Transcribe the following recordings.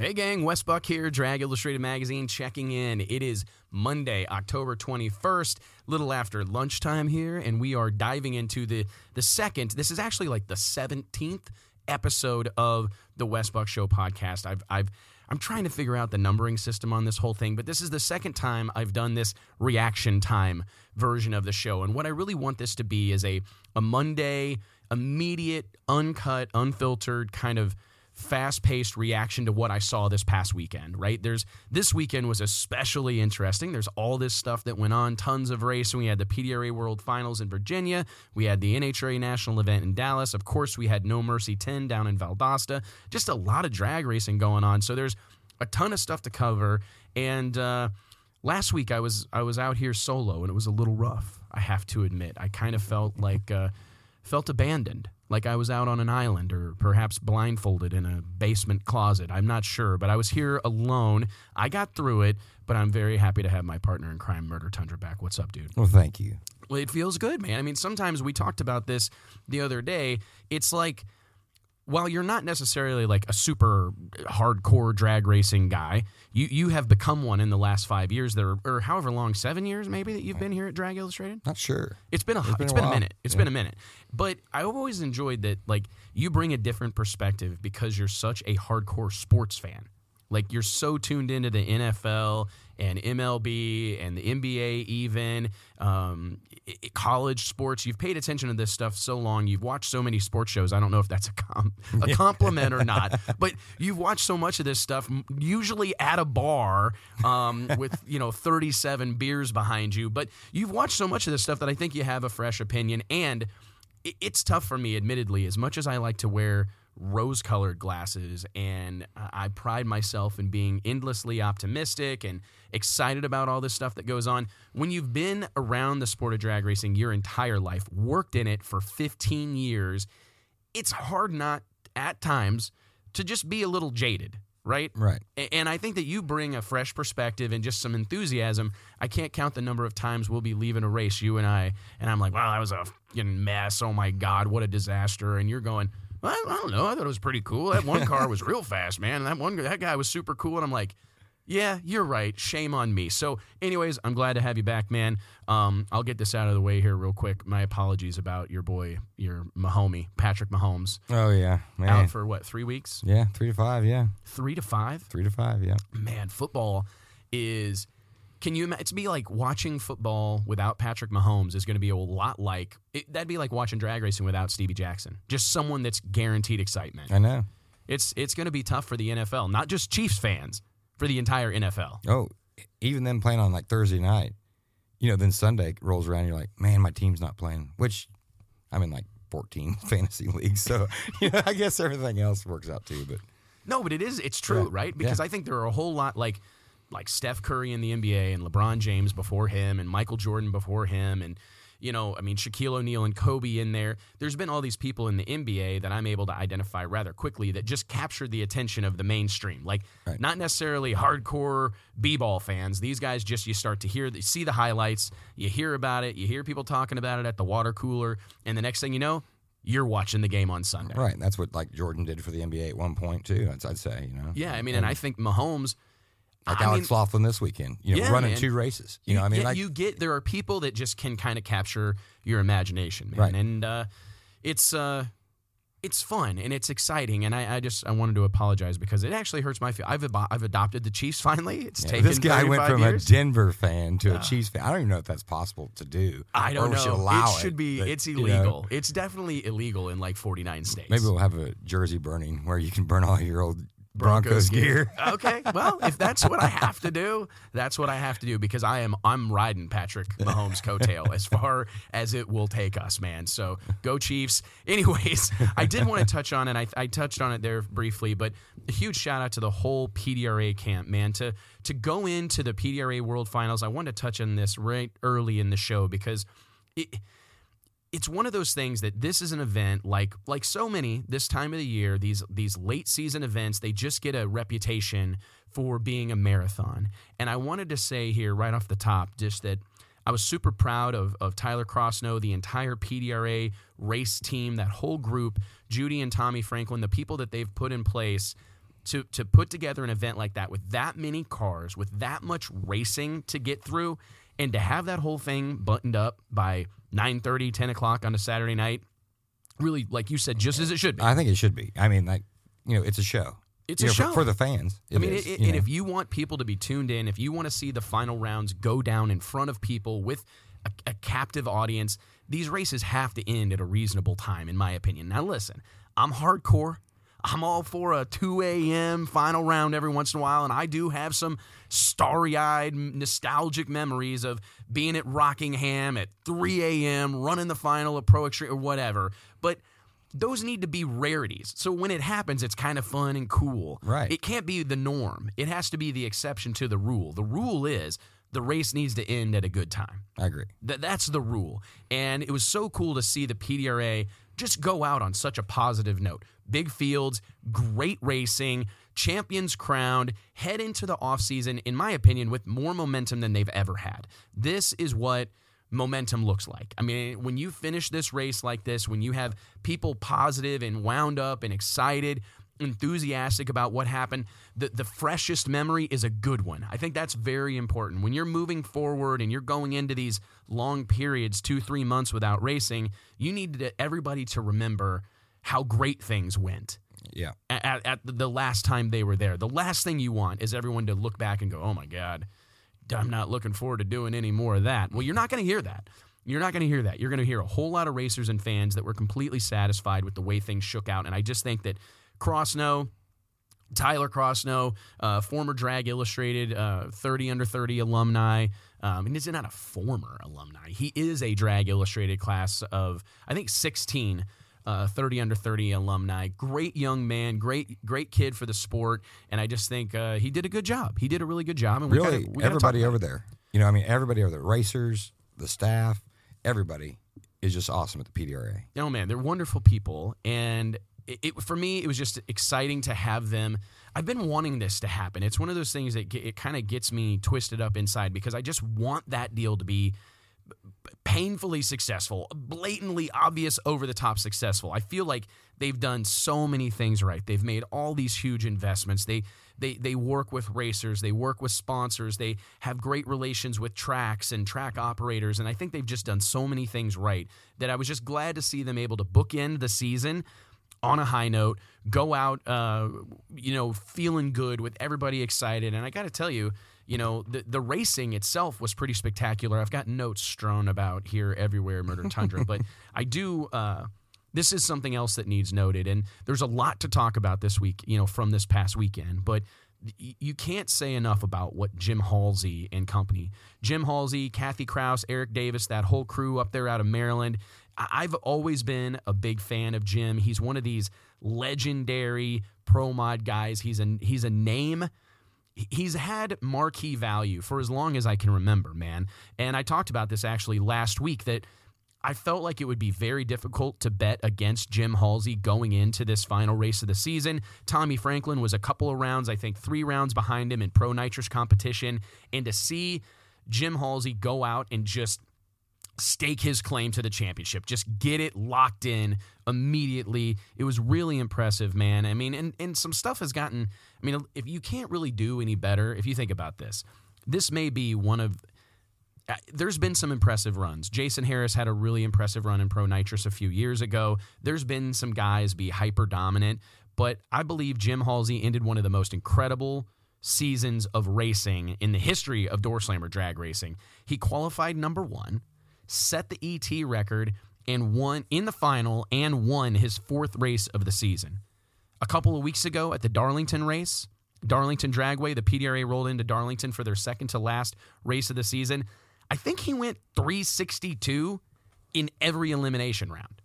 Hey gang, Wes Buck here, Drag Illustrated Magazine checking in. It is Monday, October 21st, little after lunchtime here, and we are diving into the the second. This is actually like the 17th episode of the Wes Buck Show podcast. I've I've I'm trying to figure out the numbering system on this whole thing, but this is the second time I've done this reaction time version of the show. And what I really want this to be is a a Monday immediate, uncut, unfiltered kind of fast-paced reaction to what I saw this past weekend, right? There's this weekend was especially interesting. There's all this stuff that went on, tons of racing. We had the PDRA World Finals in Virginia. We had the NHRA National event in Dallas. Of course, we had No Mercy 10 down in Valdosta. Just a lot of drag racing going on. So there's a ton of stuff to cover and uh last week I was I was out here solo and it was a little rough. I have to admit. I kind of felt like uh felt abandoned, like I was out on an island or perhaps blindfolded in a basement closet. I'm not sure, but I was here alone. I got through it, but I'm very happy to have my partner in crime, Murder Tundra, back. What's up, dude? Well, thank you. Well, it feels good, man. I mean, sometimes we talked about this the other day. It's like while you're not necessarily like a super hardcore drag racing guy, you you have become one in the last five years, there or however long, seven years maybe that you've been here at Drag Illustrated. Not sure. It's been a It's been it's a been a minute. It's Yeah. been a minute. But I've always enjoyed that like you bring a different perspective because you're such a hardcore sports fan. Like you're so tuned into the NFL and MLB and the NBA even um, college sports. You've paid attention to this stuff so long. You've watched so many sports shows. I don't know if that's a com- a compliment or not, but you've watched so much of this stuff. Usually at a bar um, with you know 37 beers behind you, but you've watched so much of this stuff that I think you have a fresh opinion. And it's tough for me, admittedly, as much as I like to wear rose colored glasses and I pride myself in being endlessly optimistic and excited about all this stuff that goes on. When you've been around the sport of drag racing your entire life, worked in it for 15 years, it's hard not at times to just be a little jaded, right? Right. And I think that you bring a fresh perspective and just some enthusiasm. I can't count the number of times we'll be leaving a race, you and I, and I'm like, wow, that was a fucking mess. Oh my God, what a disaster. And you're going, well, I don't know. I thought it was pretty cool. That one car was real fast, man. And that one, that guy was super cool. And I'm like, yeah, you're right. Shame on me. So, anyways, I'm glad to have you back, man. Um, I'll get this out of the way here real quick. My apologies about your boy, your Mahomie, Patrick Mahomes, Oh yeah, man. out for what, three weeks? yeah, three to five. Yeah, Three to five? three to five. Yeah. man, football is. Can you imagine? It's be like watching football without Patrick Mahomes is going to be a lot like it, that'd be like watching drag racing without Stevie Jackson. Just someone that's guaranteed excitement. I know. It's it's going to be tough for the NFL, not just Chiefs fans, for the entire NFL. Oh, even them playing on like Thursday night, you know, then Sunday rolls around, you're like, man, my team's not playing. Which I'm in like 14 fantasy leagues, so you know, I guess everything else works out too. But No, but it is it's true, Yeah. right? Because Yeah. I think there are a whole lot like like Steph Curry in the NBA and LeBron James before him and Michael Jordan before him and you know, I mean Shaquille O'Neal and Kobe in there. There's been all these people in the NBA that I'm able to identify rather quickly that just captured the attention of the mainstream. Like Right. not necessarily hardcore b-ball fans. These guys just you start to hear you see the highlights, you hear about it, you hear people talking about it at the water cooler, and the next thing you know, you're watching the game on Sunday. right, and that's what like Jordan did for the NBA at one point too. I'd, I'd say, you know. Yeah, I mean, and I think Mahomes like I Alex mean- Laughlin this weekend, you know, Yeah, running man. two races. You know, I mean, like you get there are people that just can kind of capture your imagination, man, Right. and uh, it's uh, it's fun and it's exciting. And I, I just I wanted to apologize because it actually hurts my feel. I've I've adopted the Chiefs finally. It's Yeah, taken this guy went from years. a Denver fan to a Chiefs fan. I don't even know if that's possible to do. I don't know. Should allow it should be. but, it's you know, illegal. It's definitely illegal in like 49 states. maybe we'll have a jersey burning where you can burn all your old Broncos, gear. okay, well, if that's what I have to do, that's what I have to do because I am I'm riding Patrick Mahomes' coattail as far as it will take us, man. So go Chiefs. Anyways, I did want to touch on, and I, I touched on it there briefly, but a huge shout out to the whole PDRA camp, man. To to go into the PDRA World Finals, I wanted to touch on this right early in the show because it it's one of those things that this is an event like like so many this time of the year these these late season events they just get a reputation for being a marathon. And i wanted to say here right off the top just that I was super proud of, of Tyler Crossno, the entire PDRA race team, that whole group, Judy and Tommy Franklin, the people that they've put in place to to put together an event like that with that many cars, with that much racing to get through, and to have that whole thing buttoned up by 9 10 o'clock on a Saturday night, really, like you said, just as it should be. I think it should be. I mean, like you know, it's a show. It's You a know, for- show. for, the fans. I mean, is, it, and know. if you want people to be tuned in, if you want to see the final rounds go down in front of people with a, a captive audience, these races have to end at a reasonable time, in my opinion. Now, listen, I'm hardcore. I'm all for a 2 a.m. final round every once in a while, and I do have some starry eyed, nostalgic memories of being at Rockingham at 3 a.m., running the final of Pro Extreme or whatever. But those need to be rarities. So when it happens, it's kind of fun and cool. Right. It can't be the norm. It has to be the exception to the rule. The rule is the race needs to end at a good time. I agree. That that's the rule. And it was so cool to see the PDRA just go out on such a positive note. Big fields, great racing, champions crowned, head into the offseason, in my opinion, with more momentum than they've ever had. This is what momentum looks like. I mean, when you finish this race like this, when you have people positive and wound up and excited, enthusiastic about what happened, the, the freshest memory is a good one. I think that's very important. When you're moving forward and you're going into these long periods, two, three months without racing, you need to, everybody to remember how great things went Yeah. at, at the last time they were there. The last thing you want is everyone to look back and go, oh my God, I'm not looking forward to doing any more of that. Well, you're not going to hear that. You're not going to hear that. You're going to hear a whole lot of racers and fans that were completely satisfied with the way things shook out. And I just think that Crossno, Tyler Crossno, uh, former Drag Illustrated, uh, 30 under 30 alumni. Um, and he's not a former alumni. He is a Drag Illustrated class of, I think, 16 uh, 30 under 30 alumni. Great young man, great great kid for the sport, and I just think uh, he did a good job. He did a really good job, and we Really, gotta, everybody over there. You know, I mean, everybody over there, racers, the staff, everybody is just awesome at the PDRA. Oh man, they're wonderful people, and it, it for me it was just exciting to have them. I've been wanting this to happen. It's one of those things that it kind of gets me twisted up inside because I just want that deal to be painfully successful, blatantly obvious, over the top successful. I feel like they've done so many things right. They've made all these huge investments. They they they work with racers, they work with sponsors, they have great relations with tracks and track operators, and I think they've just done so many things right that I was just glad to see them able to bookend the season on a high note, go out, uh, you know, feeling good with everybody excited. And I got to tell you, you know, the, the racing itself was pretty spectacular. I've got notes strewn about here everywhere, Murder Tundra, but I do. Uh, this is something else that needs noted, and there's a lot to talk about this week, you know, from this past weekend. But you can't say enough about what Jim Halsey and company, Jim Halsey, Kathy Kraus, Eric Davis, that whole crew up there out of Maryland. I've always been a big fan of Jim. He's one of these legendary pro mod guys. He's a he's a name he's had marquee value for as long as I can remember, man. And I talked about this actually last week that I felt like it would be very difficult to bet against Jim Halsey going into this final race of the season. Tommy Franklin was a couple of rounds, I think three rounds behind him in pro nitrous competition. And to see Jim Halsey go out and just stake his claim to the championship. Just get it locked in immediately. It was really impressive, man. I mean, and, and some stuff has gotten, I mean, if you can't really do any better, if you think about this, this may be one of, uh, there's been some impressive runs. Jason Harris had a really impressive run in Pro Nitrous a few years ago. There's been some guys be hyper dominant, but I believe Jim Halsey ended one of the most incredible seasons of racing in the history of door slammer drag racing. He qualified number one set the ET record and won in the final and won his fourth race of the season. A couple of weeks ago at the Darlington race, Darlington Dragway, the PDRA rolled into Darlington for their second to last race of the season. I think he went 362 in every elimination round.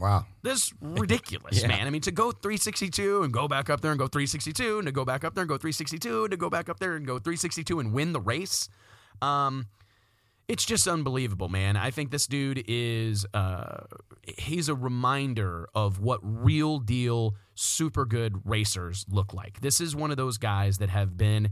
Wow. This is ridiculous, Yeah. man. I mean, to go 362 and go back up there and go 362 and to go back up there and go 362 and to go back up there and go 362 and win the race. Um, it's just unbelievable, man. I think this dude is uh, he's a reminder of what real deal super good racers look like. This is one of those guys that have been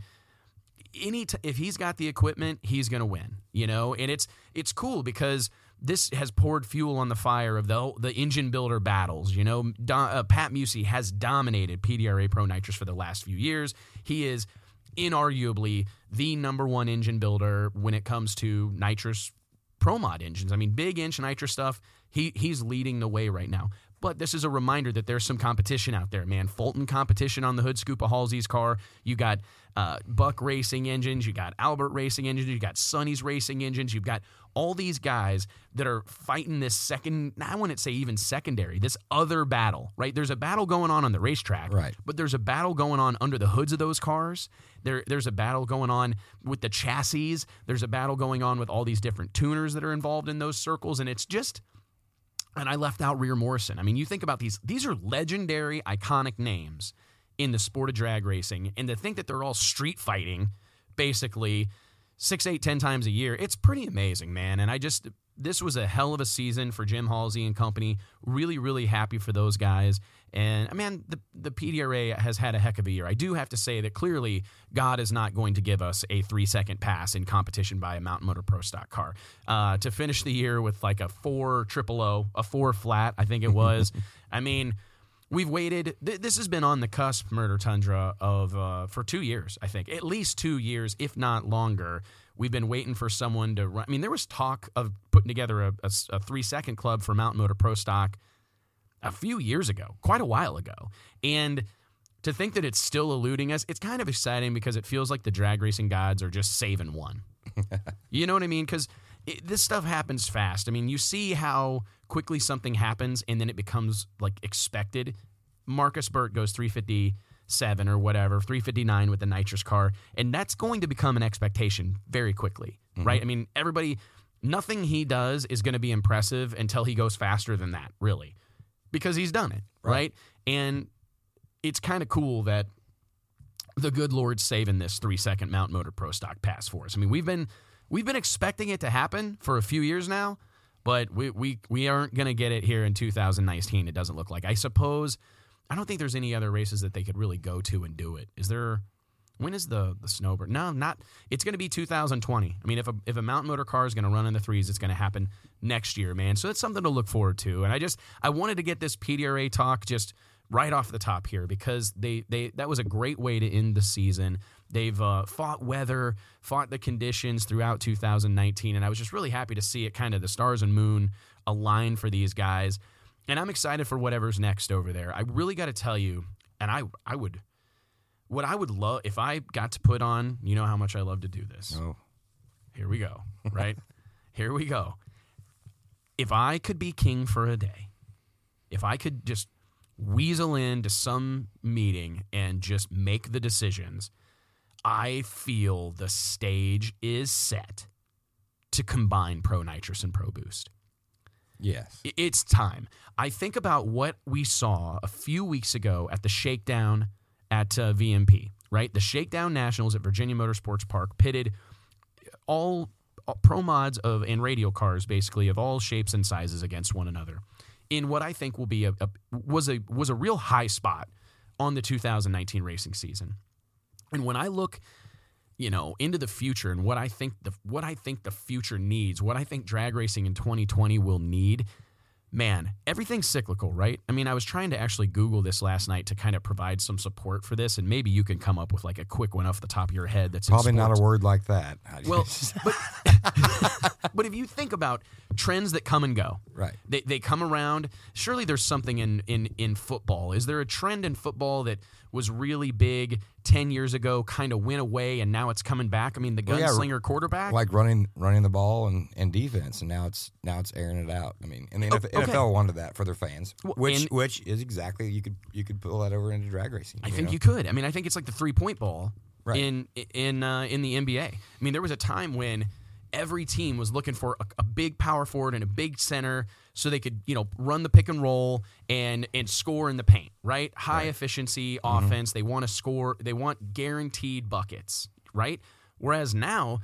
any t- if he's got the equipment, he's going to win, you know? And it's it's cool because this has poured fuel on the fire of the the engine builder battles. You know, uh, Pat Musi has dominated PDRA Pro Nitrous for the last few years. He is inarguably the number one engine builder when it comes to nitrous pro mod engines. I mean, big inch nitrous stuff. He he's leading the way right now. But this is a reminder that there's some competition out there, man. Fulton competition on the hood scoop of Halsey's car. You got uh, Buck Racing engines. You got Albert Racing engines. You got Sonny's Racing engines. You've got all these guys that are fighting this second, I wouldn't say even secondary, this other battle, right? There's a battle going on on the racetrack, Right. but there's a battle going on under the hoods of those cars. There, there's a battle going on with the chassis. There's a battle going on with all these different tuners that are involved in those circles. And it's just, and I left out Reher-Morrison. I mean, you think about these, these are legendary, iconic names in the sport of drag racing. And to think that they're all street fighting basically six, eight, ten times a year, it's pretty amazing, man. And I just, this was a hell of a season for Jim Halsey and company. Really, really happy for those guys. And man, the, the PDRA has had a heck of a year. I do have to say that clearly God is not going to give us a three second pass in competition by a Mountain Motor Pro stock car. Uh, to finish the year with like a four triple O, a four flat, I think it was. I mean, we've waited. Th- this has been on the cusp, Murder Tundra, of uh, for two years. I think at least two years, if not longer. We've been waiting for someone to run. I mean, there was talk of putting together a, a, a three second club for Mountain Motor Pro Stock a few years ago, quite a while ago, and to think that it's still eluding us, it's kind of exciting because it feels like the drag racing gods are just saving one. you know what I mean? Because this stuff happens fast. I mean, you see how quickly something happens and then it becomes like expected. Marcus Burt goes 357 or whatever, 359 with the nitrous car, and that's going to become an expectation very quickly, mm-hmm. right? I mean, everybody, nothing he does is going to be impressive until he goes faster than that, really, because he's done it, right? Right. And it's kind of cool that the good Lord's saving this three second Mount Motor Pro Stock pass for us. I mean, we've been we've been expecting it to happen for a few years now, but we we we aren't going to get it here in 2019. It doesn't look like. I suppose I don't think there's any other races that they could really go to and do it. Is there? When is the the snowbird? No, not. It's going to be 2020. I mean, if a if a mountain motor car is going to run in the threes, it's going to happen next year, man. So that's something to look forward to. And I just I wanted to get this PDRA talk just right off the top here because they they that was a great way to end the season. They've uh, fought weather, fought the conditions throughout 2019, and I was just really happy to see it kind of the stars and moon align for these guys. And I'm excited for whatever's next over there. I really got to tell you, and I I would what I would love if I got to put on, you know how much I love to do this. Oh, Here we go, right? Here we go. If I could be king for a day, if I could just weasel into some meeting and just make the decisions, I feel the stage is set to combine Pro Nitrous and Pro Boost. Yes. It's time. I think about what we saw a few weeks ago at the shakedown at uh, VMP, right? The shakedown nationals at Virginia Motorsports Park pitted all, all pro mods of and radial cars basically of all shapes and sizes against one another in what I think will be a, a was a was a real high spot on the 2019 racing season. And when I look you know into the future and what I think the what I think the future needs, what I think drag racing in 2020 will need. Man, everything's cyclical, right? I mean, I was trying to actually Google this last night to kind of provide some support for this, and maybe you can come up with like a quick one off the top of your head. That's Probably not a word like that. How do you- Well, but but if you think about trends that come and go, Right. They, they come around. Surely there's something in, in in football. Is there a trend in football that was really big ten years ago, kind of went away, and now it's coming back? I mean, the Well, yeah, gunslinger quarterback. like running running the ball and, and defense, and now it's now it's airing it out. I mean, and the NFL, Oh, okay. NFL wanted that for their fans, Well, which which is exactly you could you could pull that over into drag racing. I think know? you could. I mean, I think it's like the three point ball Right. in in uh, in the NBA. I mean, there was a time when every team was looking for a, a big power forward and a big center so they could you know run the pick and roll and and score in the paint. Right, high efficiency Mm-hmm. offense. They want to score. They want guaranteed buckets. Right. Whereas now.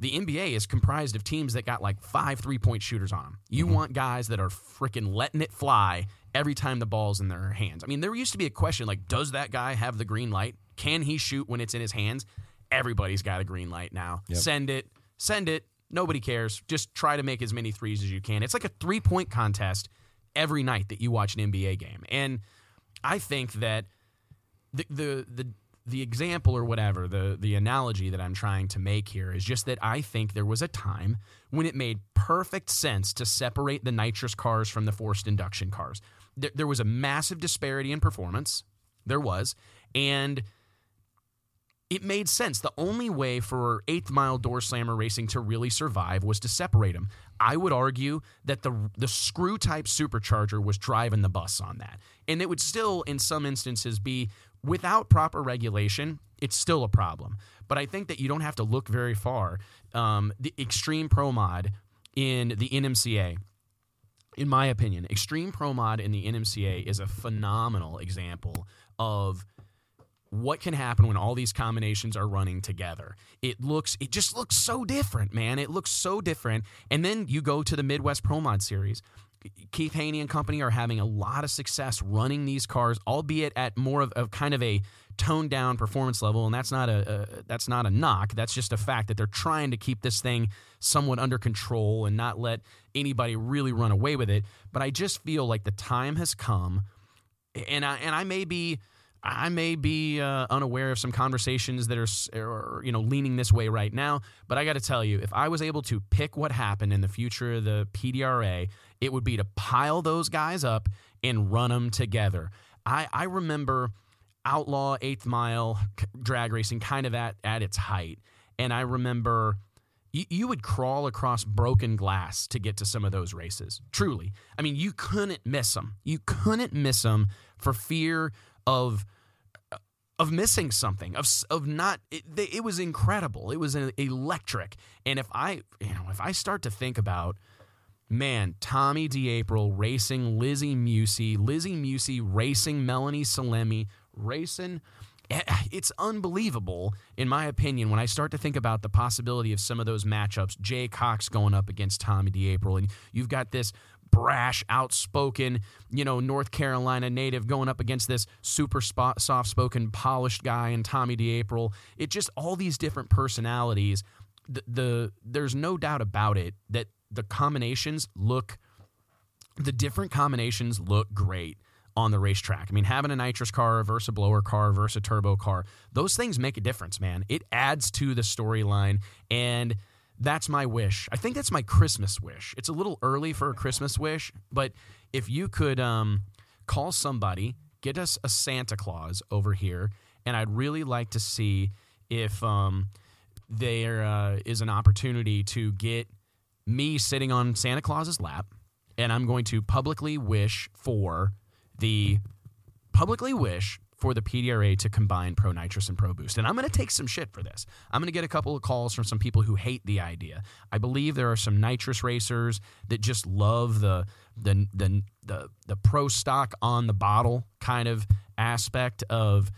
The NBA is comprised of teams that got like five three point shooters on them. You Mm-hmm. want guys that are freaking letting it fly every time the ball's in their hands. I mean, there used to be a question like, does that guy have the green light? Can he shoot when it's in his hands? Everybody's got a green light now. Yep. Send it, send it. Nobody cares. Just try to make as many threes as you can. It's like a three point contest every night that you watch an NBA game. And I think that the the the the example or whatever, the the analogy that I'm trying to make here is just that I think there was a time when it made perfect sense to separate the nitrous cars from the forced induction cars. There, there was a massive disparity in performance. There was, and it made sense. The only way for eighth mile door slammer racing to really survive was to separate them. I would argue that the the screw type supercharger was driving the bus on that, and it would still, in some instances, be without proper regulation. It's still a problem. But I think that you don't have to look very far. Um, the Extreme Pro Mod in the NMCA in my opinion, Extreme Pro Mod in the NMCA is a phenomenal example of what can happen when all these combinations are running together. It looks it just looks so different, man. It looks so different. And then you go to the Midwest Pro Mod series. Keith Haney and company are having a lot of success running these cars, albeit at more of, of kind of a toned down performance level. And that's not a, a that's not a knock. That's just a fact that they're trying to keep this thing somewhat under control and not let anybody really run away with it. But I just feel like the time has come, and I and I may be I may be uh, unaware of some conversations that are, you know, leaning this way right now. But I got to tell you, if I was able to pick what happened in the future of the PDRA, it would be to pile those guys up and run them together. I, I remember outlaw eighth mile drag racing kind of at, at its height. And I remember you, you would crawl across broken glass to get to some of those races. Truly. I mean, you couldn't miss them. You couldn't miss them for fear of of missing something of of not it, it was incredible. It was electric. And if i you know if i start to think about man tommy D'Aprile racing Lizzy Musi Lizzy Musi racing melanie salemi racing eh, it's unbelievable in my opinion when i start to think about the possibility of some of those matchups jay cox going up against tommy D'Aprile and you've got this brash, outspoken, you know, North Carolina native going up against this super soft spoken, polished guy and Tommy D'Aprile. It just all these different personalities. The, the there's no doubt about it that the combinations look the different combinations look great on the racetrack. I mean, having a nitrous car versus a blower car versus a turbo car, those things make a difference, man. It adds to the storyline and that's my wish. I think that's my Christmas wish. It's a little early for a Christmas wish, but if you could um, call somebody, get us a Santa Claus over here, and I'd really like to see if um, there uh, is an opportunity to get me sitting on Santa Claus's lap, and I'm going to publicly wish for the publicly wish for the PDRA to combine Pro Nitrous and Pro Boost. And I'm going to take some shit for this. I'm going to get a couple of calls from some people who hate the idea. I believe there are some nitrous racers that just love the the the the, the pro stock on the bottle kind of aspect of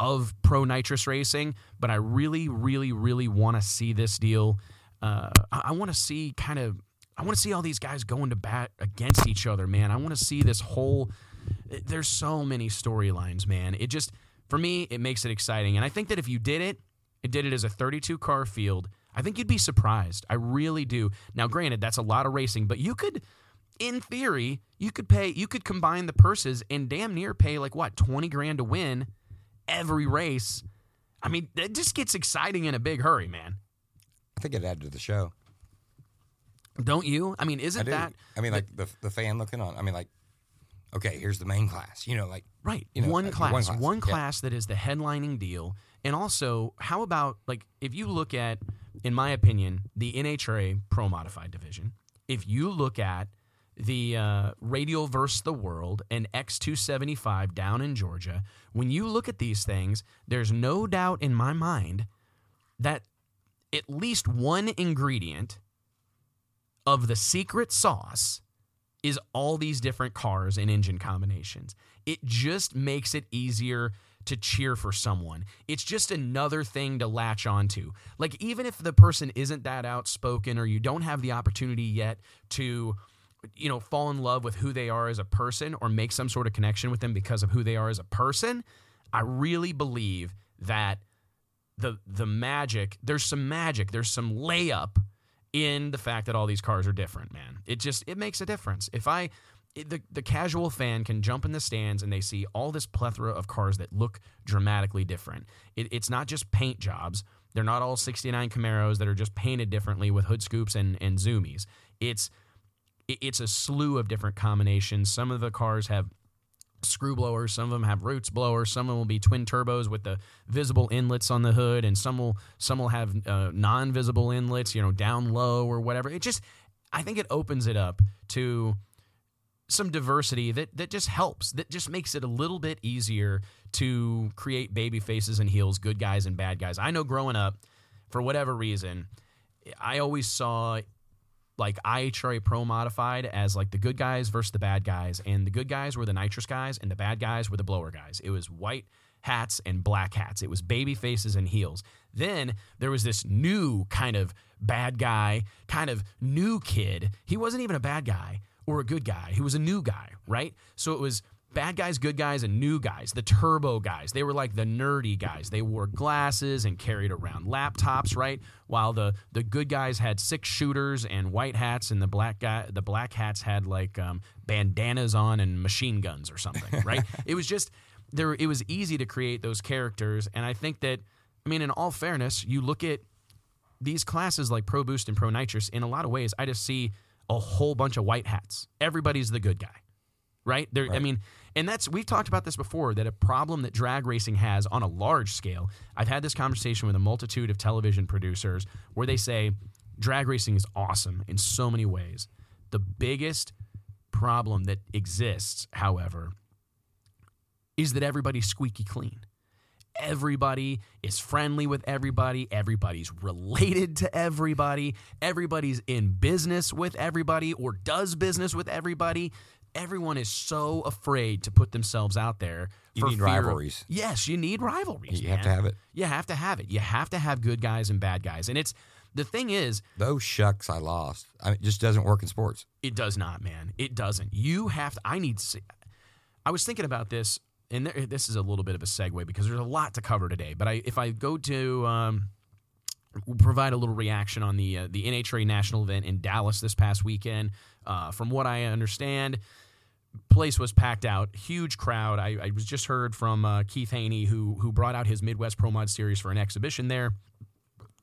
of pro nitrous racing, but I really, really, really want to see this deal. Uh, I, I want to see kind of, I want to see all these guys going to bat against each other, man. I want to see this whole there's so many storylines, man. It just for me, it makes it exciting. And I think that if you did it, it did it as a 32 car field, I think you'd be surprised. I really do. Now, granted, that's a lot of racing, but you could in theory, you could pay you could combine the purses and damn near pay like what, 20 grand to win every race. I mean, it just gets exciting in a big hurry, man. I think it added to the show. Don't you? I mean, isn't I that I mean, like the the fan looking on. I mean, like okay, here's the main class. You know, like right, you know, one, like class, one class, one Yeah. class that is the headlining deal. And also, how about like if you look at, in my opinion, the NHRA Pro Modified division. If you look at the uh, Radial versus the World and X275 down in Georgia, when you look at these things, there's no doubt in my mind that at least one ingredient of the secret sauce is all these different cars and engine combinations. It just makes it easier to cheer for someone. It's just another thing to latch onto. Like, even if the person isn't that outspoken or you don't have the opportunity yet to, you know, fall in love with who they are as a person or make some sort of connection with them because of who they are as a person, I really believe that the the magic, there's some magic, there's some layup in the fact that all these cars are different, man. It just it makes a difference. If I the the casual fan can jump in the stands and they see all this plethora of cars that look dramatically different. It, it's not just paint jobs. They're not all 69 Camaros that are just painted differently with hood scoops and and zoomies. It's it- it's a slew of different combinations. Some of the cars have screw blowers. Some of them have roots blowers. Some of them will be twin turbos with the visible inlets on the hood, and some will some will have uh, non-visible inlets, you know, down low or whatever. It just, I think it opens it up to some diversity that that just helps. That just makes it a little bit easier to create baby faces and heels, good guys and bad guys. I know growing up, for whatever reason, I always saw like IHRA Pro modified as like the good guys versus the bad guys, and the good guys were the nitrous guys, and the bad guys were the blower guys. It was white hats and black hats. It was baby faces and heels. Then there was this new kind of bad guy, kind of new kid. He wasn't even a bad guy or a good guy. He was a new guy, right? So it was bad guys, good guys, and new guys, the turbo guys. They were like the nerdy guys. They wore glasses and carried around laptops, right? While the the good guys had six shooters and white hats, and the black guy the black hats had like um, bandanas on and machine guns or something, right? it was just there. It was easy to create those characters, and I think that I mean, in all fairness, you look at these classes like Pro Boost and Pro Nitrous. In a lot of ways, I just see a whole bunch of white hats. Everybody's the good guy right? There, I mean, and that's we've talked about this before. That a problem that drag racing has on a large scale. I've had this conversation with a multitude of television producers where they say drag racing is awesome in so many ways. The biggest problem that exists, however, is that everybody's squeaky clean. Everybody is friendly with everybody. Everybody's related to everybody. Everybody's in business with everybody or does business with everybody. Everyone is so afraid to put themselves out there. You need fear of- rivalries. yes, you need rivalries. You have to have it. You have to have it. You have to have good guys and bad guys. And it's the thing is, Those shucks I lost. I mean, it just doesn't work in sports. It does not, man. It doesn't. You have to. I need to see. I was thinking about this, and there, this is a little bit of a segue because there's a lot to cover today. But I, if I go to um, provide a little reaction on the uh, the NHRA national event in Dallas this past weekend, uh, from what I understand, place was packed out, huge crowd. I, I was just heard from uh, Keith Haney, who who brought out his Midwest Pro Mod series for an exhibition there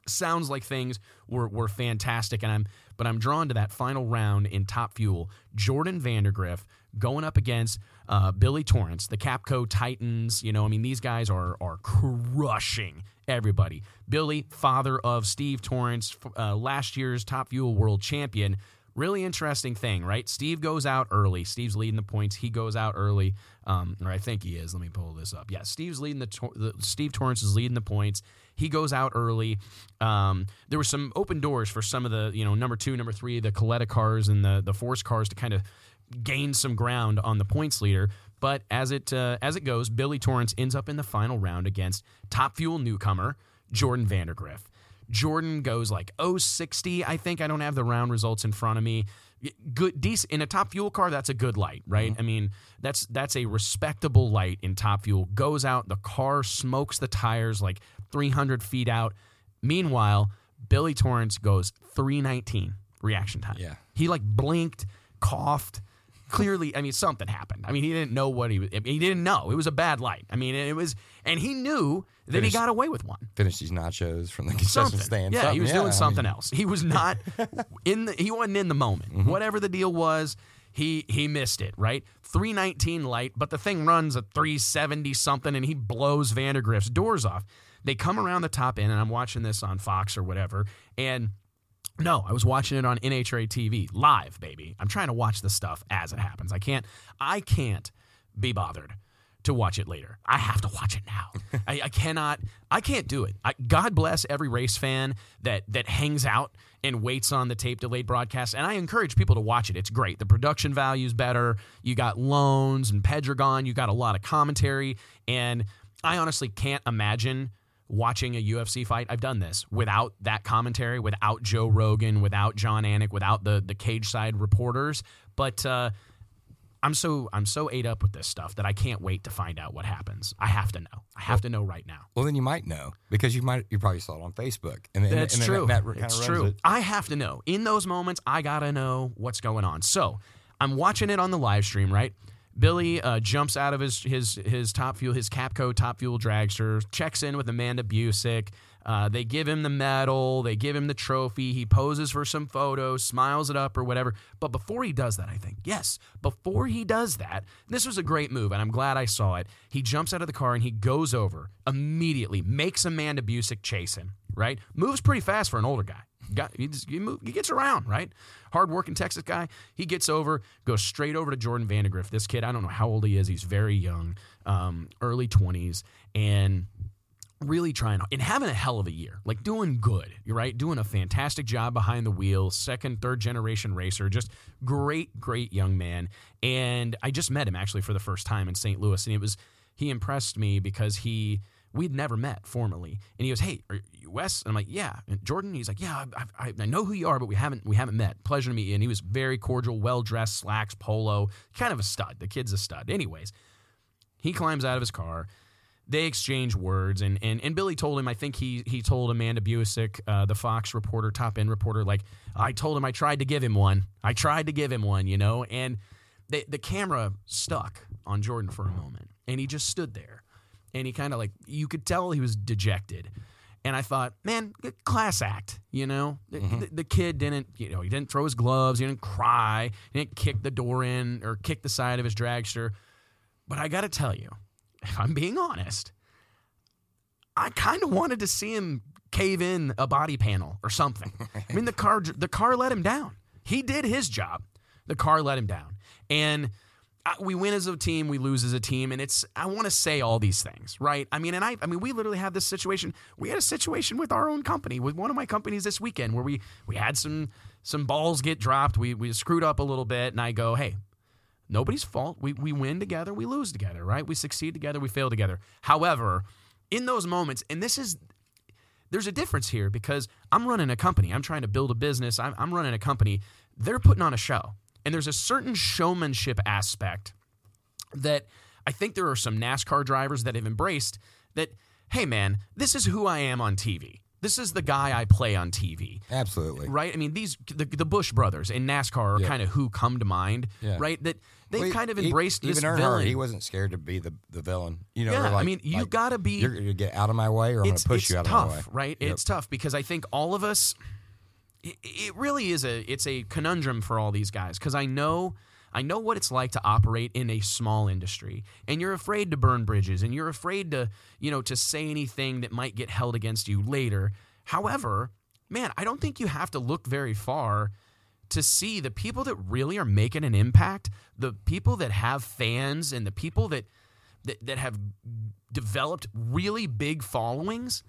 sounds like things were, were fantastic and I'm but I'm drawn to that final round in Top Fuel. Jordan Vandergriff going up against uh, Billy Torrence, the Capco Titans. You know, I mean, these guys are are crushing everybody. Billy, father of Steve Torrence, uh, last year's Top Fuel World Champion. Really interesting thing, right? Steve goes out early. Steve's leading the points. He goes out early, um, or I think he is. Let me pull this up. Yeah, Steve's leading the, the Steve Torrence is leading the points. He goes out early. Um, there were some open doors for some of the you know number two, number three, the Kalitta cars and the the Force cars to kind of gain some ground on the points leader. But as it uh, as it goes, Billy Torrence ends up in the final round against Top Fuel newcomer Jordan Vandergriff. Jordan goes like 060, I think. I don't have the round results in front of me. Good, decent in a top fuel car. That's a good light, right? Mm-hmm. I mean, that's that's a respectable light in top fuel. Goes out, the car smokes the tires like 300 feet out. Meanwhile, Billy Torrence goes 319 reaction time. Yeah. he like blinked, coughed. Clearly, I mean, something happened. I mean, he didn't know what he was. I mean, he didn't know it was a bad light. I mean, it was, and he knew that he got away with one Finish these nachos from the concession something. stand. Yeah, he was I doing mean, something else. He was not in the. He wasn't in the moment. Mm-hmm. Whatever the deal was, he he missed it. Right, three nineteen light, but the thing runs at three seventy something, and he blows Vandergriff's doors off. They come around the top end, and I'm watching this on Fox or whatever, and. No, I was watching it on NHRA TV live, baby. I'm trying to watch the stuff as it happens. I can't I can't be bothered to watch it later. I have to watch it now. I, I cannot I can't do it. I, God bless every race fan that that hangs out and waits on the tape delayed broadcast. And I encourage people to watch it. It's great. The production value is better. You got Lohnes and Pedregon. You got a lot of commentary. And I honestly can't imagine watching a UFC fight. I've done this without that commentary, without Joe Rogan, without Jon Anik, without the the cage side reporters. But uh, I'm so I'm so ate up with this stuff that I can't wait to find out what happens. I have to know. I have to know right now. Well, then you might know because you might you probably saw it on Facebook, and then, That's and true. That, that it's true. It. I have to know. In those moments, I gotta know what's going on. So I'm watching it on the live stream, right? Billy uh, jumps out of his his his top fuel, his Capco top fuel dragster, checks in with Amanda Busick. Uh, they give him the medal, they give him the trophy. He poses for some photos, smiles it up or whatever. But before he does that, I think yes, before he does that, this was a great move, and I'm glad I saw it. He jumps out of the car and he goes over immediately, makes Amanda Busick chase him. Right, moves pretty fast for an older guy. Got, he, just, he, he gets around, right? Hard working Texas guy. He gets over, goes straight over to Jordan Vandergriff. This kid, I don't know how old he is. He's very young, um, early 20s, and really trying and having a hell of a year, like doing good. Right, doing a fantastic job behind the wheel. Second, third generation racer, just great, great young man. And I just met him actually for the first time in St. Louis, and it was he impressed me because he we'd never met formally, and he goes, "Hey, are you Wes?" And I'm like, "Yeah." And Jordan, he's like, "Yeah, I, I, I know who you are, but we haven't we haven't met. Pleasure to meet you." And he was very cordial, well dressed, slacks, polo, kind of a stud. The kid's a stud. Anyways, he climbs out of his car. They exchange words, and and, and Billy told him. I think he he told Amanda Busick, uh, the Fox reporter, top end reporter, like I told him I tried to give him one. I tried to give him one, you know. And the the camera stuck on Jordan for a moment, and he just stood there, and he kind of like you could tell he was dejected. And I thought, man, class act, you know. The, mm-hmm. the, the kid didn't, you know, he didn't throw his gloves, he didn't cry, he didn't kick the door in or kick the side of his dragster. But I got to tell you, if I'm being honest, I kind of wanted to see him cave in a body panel or something. I mean, the car the car let him down. He did his job. The car let him down, and we win as a team, we lose as a team, and it's I want to say all these things, right? I mean, and I I mean, we literally had this situation. We had a situation with our own company, with one of my companies this weekend, where we we had some some balls get dropped. We we screwed up a little bit, and I go, hey, nobody's fault. We, we win together, we lose together, right? We succeed together, we fail together. However, in those moments, and this is, there's a difference here because I'm running a company, I'm trying to build a business, I'm, I'm running a company. They're putting on a show. And there's a certain showmanship aspect that I think there are some NASCAR drivers that have embraced that, hey, man, this is who I am on TV. This is the guy I play on TV Absolutely. right? I mean, these the, the Busch brothers in NASCAR are Yeah. kind of who come to mind, Yeah. right? That they've Well, kind of embraced this even Earnhardt, villain. He wasn't scared to be the, the villain. You know, Yeah, or I mean, you like, gotta be- You're going to get out of my way, or I'm going to push you out tough, of my way. right? Yep. It's tough because I think all of us. It, really is a it's a conundrum for all these guys because I know I know what it's like to operate in a small industry and you're afraid to burn bridges and you're afraid to you know to say anything that might get held against you later. However, man, I don't think you have to look very far to see the people that really are making an impact, the people that have fans and the people that that, that have developed really big followings,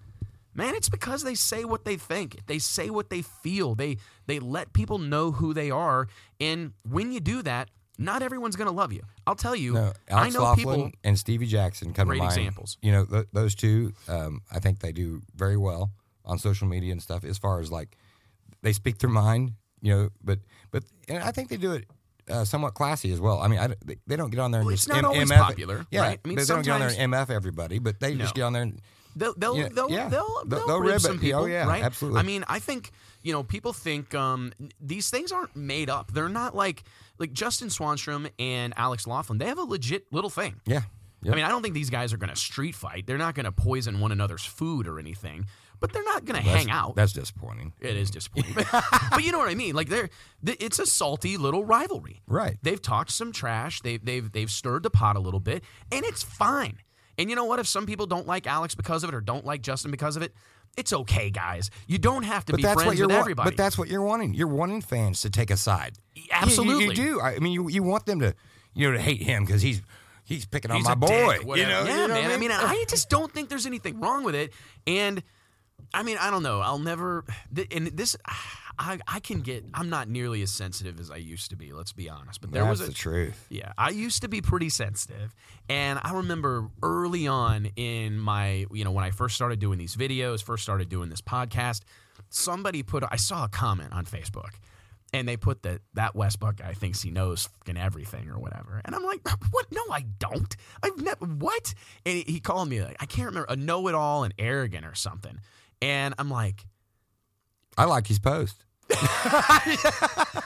man, it's because they say what they think. They say what they feel. They they let people know who they are. And when you do that, not everyone's going to love you. I'll tell you. No, I Alex know Laughlin people. and Stevie Jackson come Great to mind. examples. You know, th- those two, um, I think they do very well on social media and stuff. As far as like, they speak their mind. You know, but but and I think they do it. Uh, somewhat classy as well. I mean, I, they, they don't get on there and Well, it's just not always MF popular, Yeah, right? I mean, they don't get on there and MF everybody, but they just get on there and They'll they'll Yeah, they'll, yeah. they'll, They'll- they'll, rib rib some. Oh, people, yeah, right? absolutely. I mean, I think you know people think um, these things aren't made up. They're not like like Justin Swanstrom and Alex Laughlin. They have a legit little thing. yeah, I mean, I don't think these guys are going to street fight. They're not going to poison one another's food or anything. But they're not going to that's, hang out. That's disappointing. It is disappointing, but you know what I mean. Like they're, it's a salty little rivalry. Right. They've talked some trash. They've they've they've stirred the pot a little bit, and it's fine. And you know what? If some people don't like Alex because of it or don't like Justin because of it, it's okay, guys. You don't have to But be that's what friends you're with wa- everybody. But that's what you're wanting. You're wanting fans to take a side. You- you- Absolutely. you, do. I mean, you you want them to you know to hate him because he's he's picking He's on my boy. dick, you know, yeah, you know man. what I mean, I just don't think there's anything wrong with it. And I mean, I don't know. I'll never. And this, I, I can get. I'm not nearly as sensitive as I used to be. Let's be honest. But there that's was a the truth. Yeah, I used to be pretty sensitive, and I remember early on in my, you know, when I first started doing these videos, first started doing this podcast, somebody put, I saw a comment on Facebook, and they put that that Wes Buck guy thinks he knows fucking everything or whatever. And I'm like, what? No, I don't. I've never what? And he- he called me like I can't remember a know-it-all and arrogant or something. And I'm like, I like his post.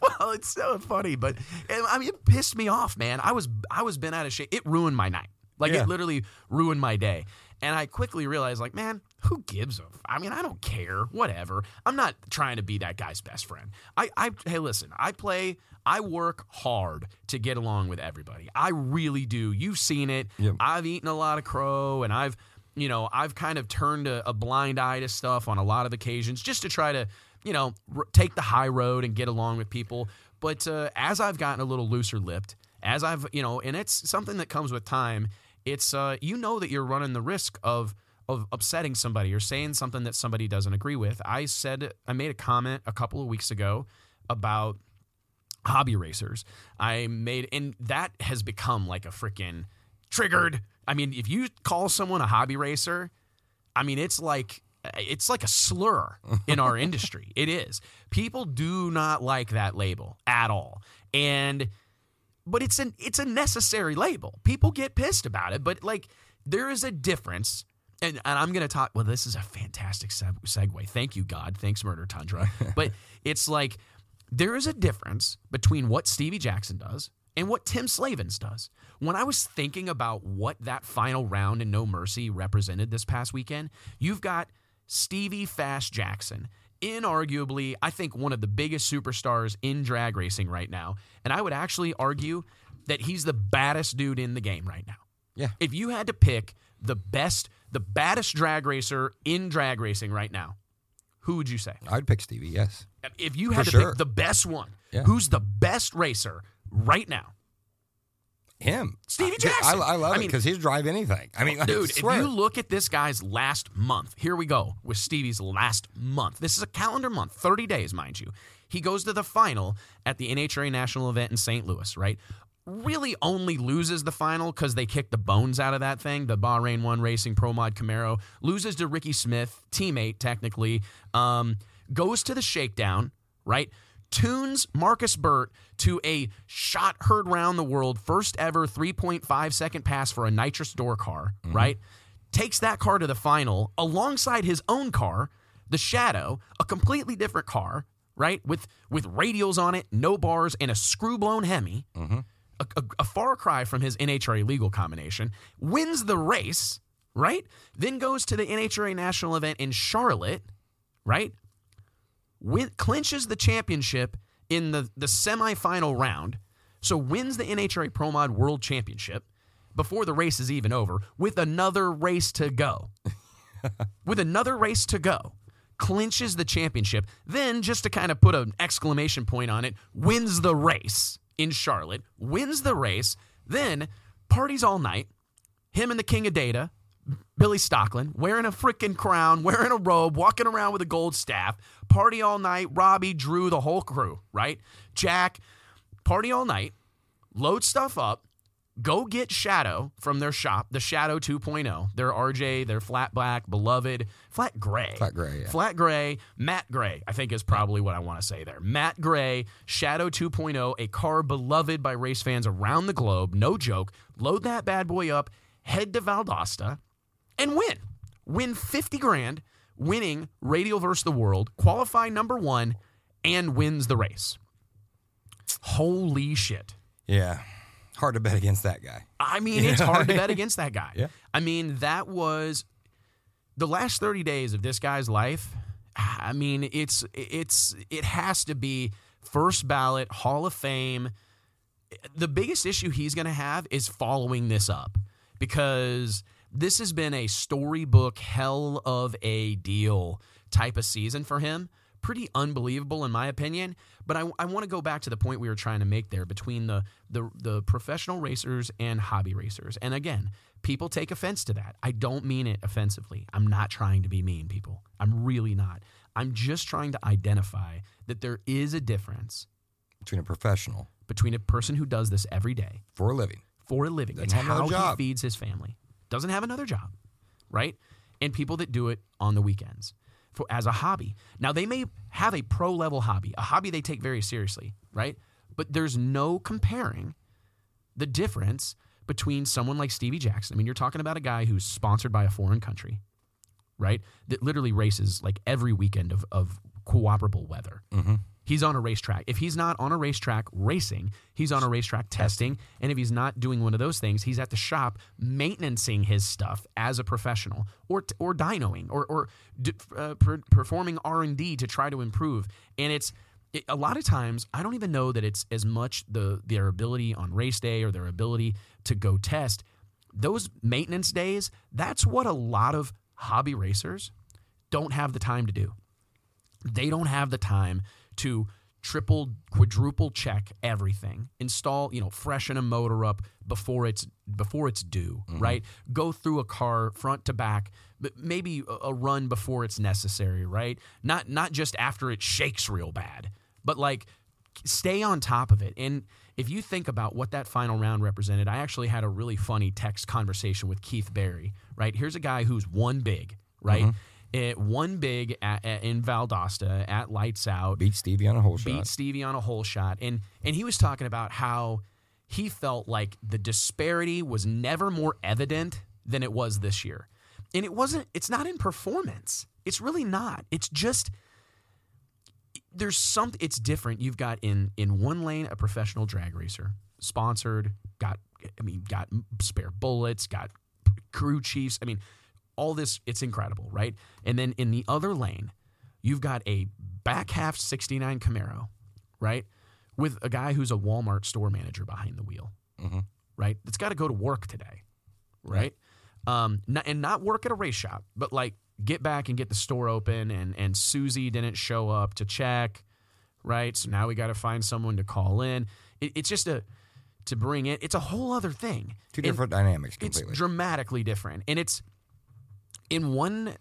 well, it's so funny, but I mean, it pissed me off, man. I was I was bent out of shape. It ruined my night. Like Yeah. it literally ruined my day. And I quickly realized, like, man, who gives a? F- I mean, I don't care. Whatever. I'm not trying to be that guy's best friend. I, I, hey, listen. I play. I work hard to get along with everybody. I really do. You've seen it. I've eaten a lot of crow, and I've, you know, I've kind of turned a, a blind eye to stuff on a lot of occasions just to try to, you know, r- take the high road and get along with people. But uh, as I've gotten a little looser lipped, as I've, you know, and it's something that comes with time. It's uh, you know that you're running the risk of of upsetting somebody or saying something that somebody doesn't agree with. I said I made a comment a couple of weeks ago about hobby racers. I made, and that has become like a freaking triggered. I mean, if you call someone a hobby racer, I mean, it's like it's like a slur in our industry. It is. People do not like that label at all, and but it's an it's a necessary label. People get pissed about it, but like there is a difference. And, and I'm going to talk. Well, this is a fantastic seg- segue. Thank you, God. Thanks, Murder Tundra. but it's like there is a difference between what Stevie Jackson does and what Tim Slavens does. When I was thinking about what that final round in No Mercy represented this past weekend, you've got Stevie Fast Jackson, inarguably, I think, one of the biggest superstars in drag racing right now. And I would actually argue that he's the baddest dude in the game right now. Yeah. If you had to pick the best, the baddest drag racer in drag racing right now, who would you say? I'd pick Stevie. Yes. If you had For to sure. pick the best one, Yeah. who's the best racer right now? Him. Stevie Jackson. I, I love I it because he'd drive anything. I mean, I Dude, if you look at this guy's last month, here we go with Stevie's last month. This is a calendar month, 30 days, mind you. He goes to the final at the NHRA national event in St. Louis, right? Really only loses the final because they kicked the bones out of that thing. The Bahrain One Racing Pro Mod Camaro loses to Ricky Smith, teammate technically. Um, goes to the shakedown, right? Tunes Marcus Burt to a shot heard round the world, first ever 3.5 second pass for a nitrous door car, mm-hmm. right? Takes that car to the final alongside his own car, the Shadow, a completely different car, right? With with radials on it, no bars, and a screw blown Hemi. Mm-hmm. A, a, a far cry from his NHRA legal combination. Wins the race, right? Then goes to the NHRA national event in Charlotte, right? Win, clinches the championship in the, the semifinal round, so wins the NHRA Pro Mod World Championship before the race is even over, with another race to go. with another race to go, clinches the championship. Then, just to kind of put an exclamation point on it, wins the race in Charlotte, wins the race, then parties all night. Him and the King of Data, Billy Stockland, wearing a freaking crown, wearing a robe, walking around with a gold staff, party all night. Robbie, Drew, the whole crew, right? Jack, party all night, load stuff up, go get Shadow from their shop, the Shadow 2.0, their RJ, their flat black, beloved, flat gray. Flat gray, yeah. Flat gray, matte gray, I think is probably what I want to say there. Matte gray, Shadow 2.0, a car beloved by race fans around the globe. No joke. Load that bad boy up, head to Valdosta, and win. Win 50 grand, winning Radial versus the World, qualify number one, and wins the race. Holy shit. yeah. Hard to bet against that guy. I mean, it's hard to bet against that guy. Yeah. I mean, that was the last 30 days of this guy's life. I mean, it's it's it has to be first ballot Hall of Fame. The biggest issue he's going to have is following this up because this has been a storybook hell of a deal type of season for him. Pretty unbelievable in my opinion. But I, I want to go back to the point we were trying to make there between the, the the professional racers and hobby racers. And again, people take offense to that. I don't mean it offensively. I'm not trying to be mean, people. I'm really not. I'm just trying to identify that there is a difference Between a professional between a person who does this every day for a living. for a living. Doesn't it's how he feeds his family. Doesn't have another job, right? And people that do it on the weekends. for, as a hobby. Now they may have a pro level hobby, a hobby they take very seriously, right? But there's no comparing the difference between someone like Stevie Jackson. I mean, you're talking about a guy who's sponsored by a foreign country, right? That literally races like every weekend of, of cooperable weather. Mm-hmm. He's on a racetrack. If he's not on a racetrack racing, he's on a racetrack testing. And if he's not doing one of those things, he's at the shop maintaining his stuff as a professional, or or dynoing, or or uh, per- performing R and D to try to improve. And it's it, a lot of times I don't even know that it's as much the their ability on race day or their ability to go test. Those maintenance days, that's what a lot of hobby racers don't have the time to do they don't have the time to triple quadruple check everything. Install you know freshen a motor up before it's before it's due mm-hmm. right? Go through a car front to back but maybe a- a run before it's necessary right? Not not just after it shakes real bad but like stay on top of it. And if you think about what that final round represented i actually had a really funny text conversation with keith barry right? Here's a guy who's one big right mm-hmm. It won big at, at- in valdosta at lights out Beat Stevie on a hole beat. Stevie on a whole shot, and and he was talking about how he felt like the disparity was never more evident than it was this year, and it wasn't. It's not in performance. It's really not. It's just there's something. It's different. You've got in in one lane a professional drag racer, sponsored, got I mean got spare bullets, got crew chiefs. I mean all this. It's incredible, right? And then in the other lane, you've got a back half 69 Camaro, right? With a guy who's a Walmart store manager behind the wheel, right? That's got to go to work today, right? Um, not, and not work at a race shop, but like get back and get the store open. And, and Susie didn't show up to check, right? So now we got to find someone to call in. It, it's just a, to bring it, it's a whole other thing. Two And- different dynamics it's completely. dramatically different, and it's in one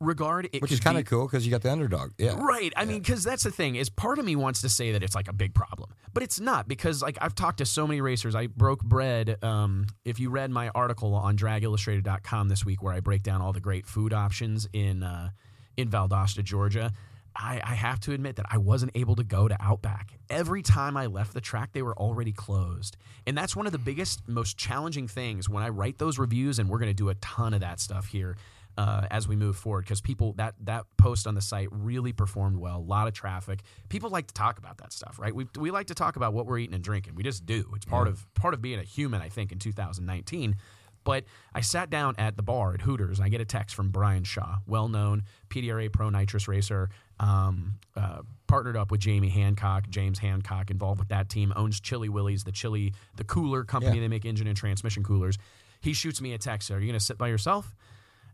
regard, it Which is kind of cool because you got the underdog. Yeah. Right. I mean, because that's the thing is part of me wants to say that it's like a big problem, but it's not because like I've talked to so many racers. I broke bread. Um, if you read my article on dragillustrated.com this week where I break down all the great food options in uh, in Valdosta, Georgia. I, I have to admit that I wasn't able to go to Outback. Every time I left the track, they were already closed. And that's one of the biggest, most challenging things when I write those reviews, and we're going to do a ton of that stuff here uh, as we move forward because people that that post on the site really performed well. A lot of traffic. People like to talk about that stuff, right? We we like to talk about what we're eating and drinking. We just do. It's part of part of being a human, I think, in 2019. But I sat down at the bar at Hooters and I get a text from Brian Shaw, well known PDRA Pro Nitrous racer, um, uh, partnered up with Jamie Hancock, James Hancock, involved with that team, owns Chili Willy's, the chili, the cooler company. Yeah. They make engine and transmission coolers. He shoots me a text. Are you going to sit by yourself?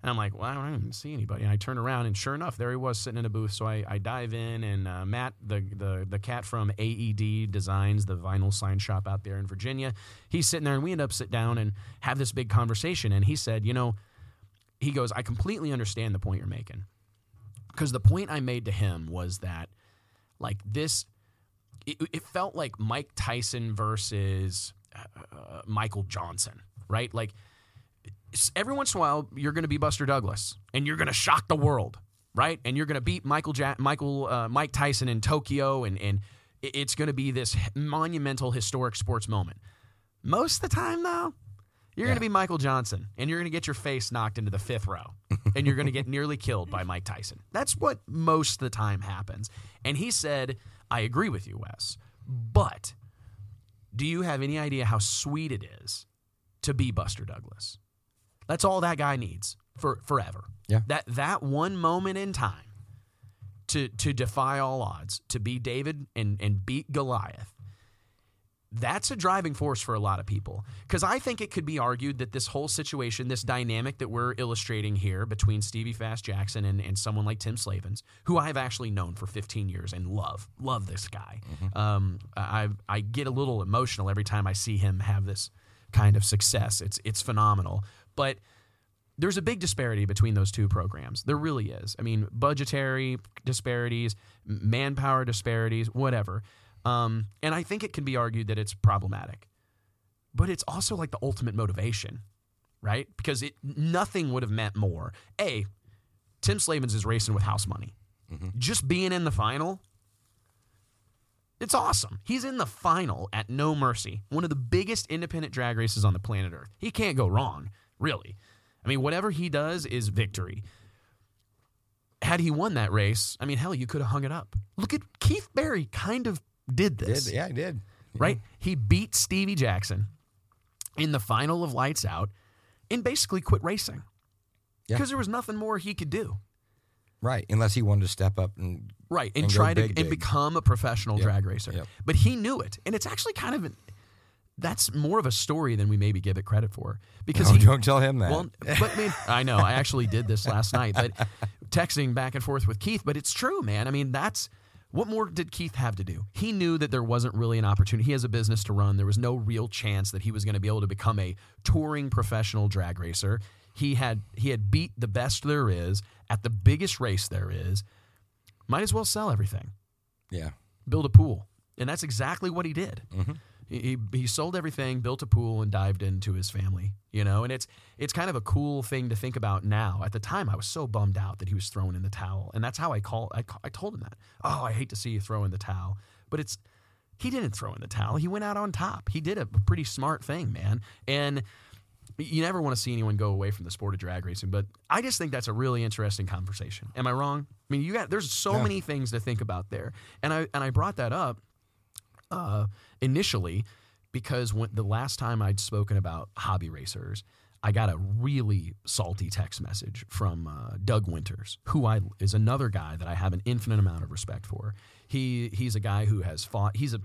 And I'm like, well, I don't even see anybody. And I turn around, and sure enough, there he was sitting in a booth. So I, I dive in, and uh, Matt, the, the the cat from AED Designs, the vinyl sign shop out there in Virginia, he's sitting there, and we end up sit down and have this big conversation. And he said, you know, he goes, I completely understand the point you're making, because the point I made to him was that, like this, it, it felt like Mike Tyson versus uh, Michael Johnson, right? Like every once in a while you're going to be Buster Douglas and you're going to shock the world, right? And you're going to beat Michael ja- Michael uh, Mike Tyson in Tokyo and and it's going to be this monumental historic sports moment. Most of the time though, you're going to be Michael Johnson and you're going to get your face knocked into the fifth row and you're going to get nearly killed by Mike Tyson. That's what most of the time happens. And he said, I agree with you, Wes, but do you have any idea how sweet it is to be Buster Douglas? That's all that guy needs for forever. Yeah. That that one moment in time to to defy all odds, to be David and and beat Goliath. That's a driving force for a lot of people. Because I think it could be argued that this whole situation, this dynamic that we're illustrating here between Stevie Fast Jackson and, and someone like Tim Slavens, who I've actually known for 15 years and love, love this guy. Um, I, I get a little emotional every time I see him have this kind of success. It's, it's phenomenal. But there's a big disparity between those two programs. There really is. I mean, budgetary disparities, manpower disparities, whatever. Um, and I think it can be argued that it's problematic. But it's also like the ultimate motivation, right? Because it nothing would have meant more. A, Tim Slavens is racing with house money. Just being in the final, it's awesome. He's in the final at No Mercy, one of the biggest independent drag races on the planet Earth. He can't go wrong, really. I mean, whatever he does is victory. Had he won that race, I mean, hell, you could have hung it up. Look at Keith Barry kind of did this Did, yeah, I did. right? He beat Stevie Jackson in the final of Lights Out and basically quit racing Yeah. because there was nothing more he could do. Right. Unless he wanted to step up and Right, and, And try to big, and big. become a professional Yep, drag racer. yep. But he knew it, and it's actually kind of an, that's more of a story than we maybe give it credit for because no, he don't tell him that. Well, but I mean, I know. I actually did this last night, but texting back and forth with Keith. But it's true, man. I mean, that's what more did Keith have to do? He knew that there wasn't really an opportunity. He has a business to run. There was no real chance that he was going to be able to become a touring professional drag racer. He had he had beat the best there is at the biggest race there is. Might as well sell everything yeah. build a pool. And that's exactly what he did. Mm-hmm. He, he sold everything, built a pool, and dived into his family. You know, and it's it's kind of a cool thing to think about now. At the time, I was so bummed out that he was throwing in the towel, and that's how I call I, I told him that. Oh, I hate to see you throw in the towel, but it's he didn't throw in the towel. He went out on top. He did a pretty smart thing, man. And you never want to see anyone go away from the sport of drag racing, but I just think that's a really interesting conversation. Am I wrong? I mean, you got there's so Yeah. many things to think about there, and I and I brought that up uh, initially because when the last time I'd spoken about hobby racers, I got a really salty text message from uh, Doug Winters, who I is another guy that I have an infinite amount of respect for. He he's a guy who has fought. He's a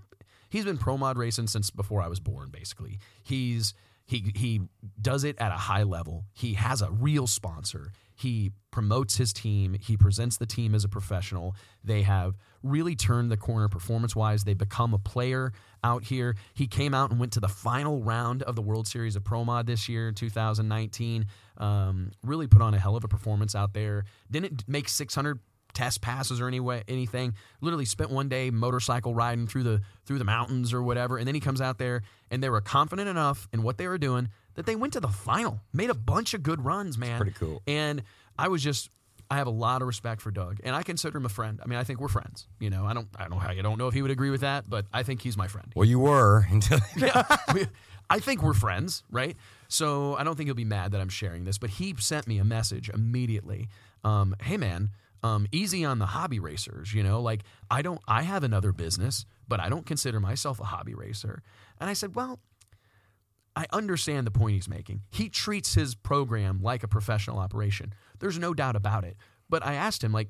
he's been pro mod racing since before I was born. Basically, he's he he does it at a high level. He has a real sponsor. He promotes his team. He presents the team as a professional. They have really turned the corner performance wise. They become a player out here. He came out and went to the final round of the World Series of Pro Mod this year, 2019. Um, really put on a hell of a performance out there. Didn't make 600 test passes or any way, anything. Literally spent one day motorcycle riding through the through the mountains or whatever, and then he comes out there and they were confident enough in what they were doing that they went to the final, made a bunch of good runs, man. pretty cool. And I was just. I have a lot of respect for Doug, and I consider him a friend. I mean, I think we're friends. You know, I don't, I don't, I don't know if he would agree with that, but I think he's my friend Well, you were until yeah, we- I think we're friends, right? So I don't think he'll be mad that I'm sharing this, but he sent me a message immediately. Um, hey man, um, easy on the hobby racers, you know, like I don't, I have another business, but I don't consider myself a hobby racer. And I said, well, I understand the point he's making. He treats his program like a professional operation. There's no doubt about it. But I asked him, like,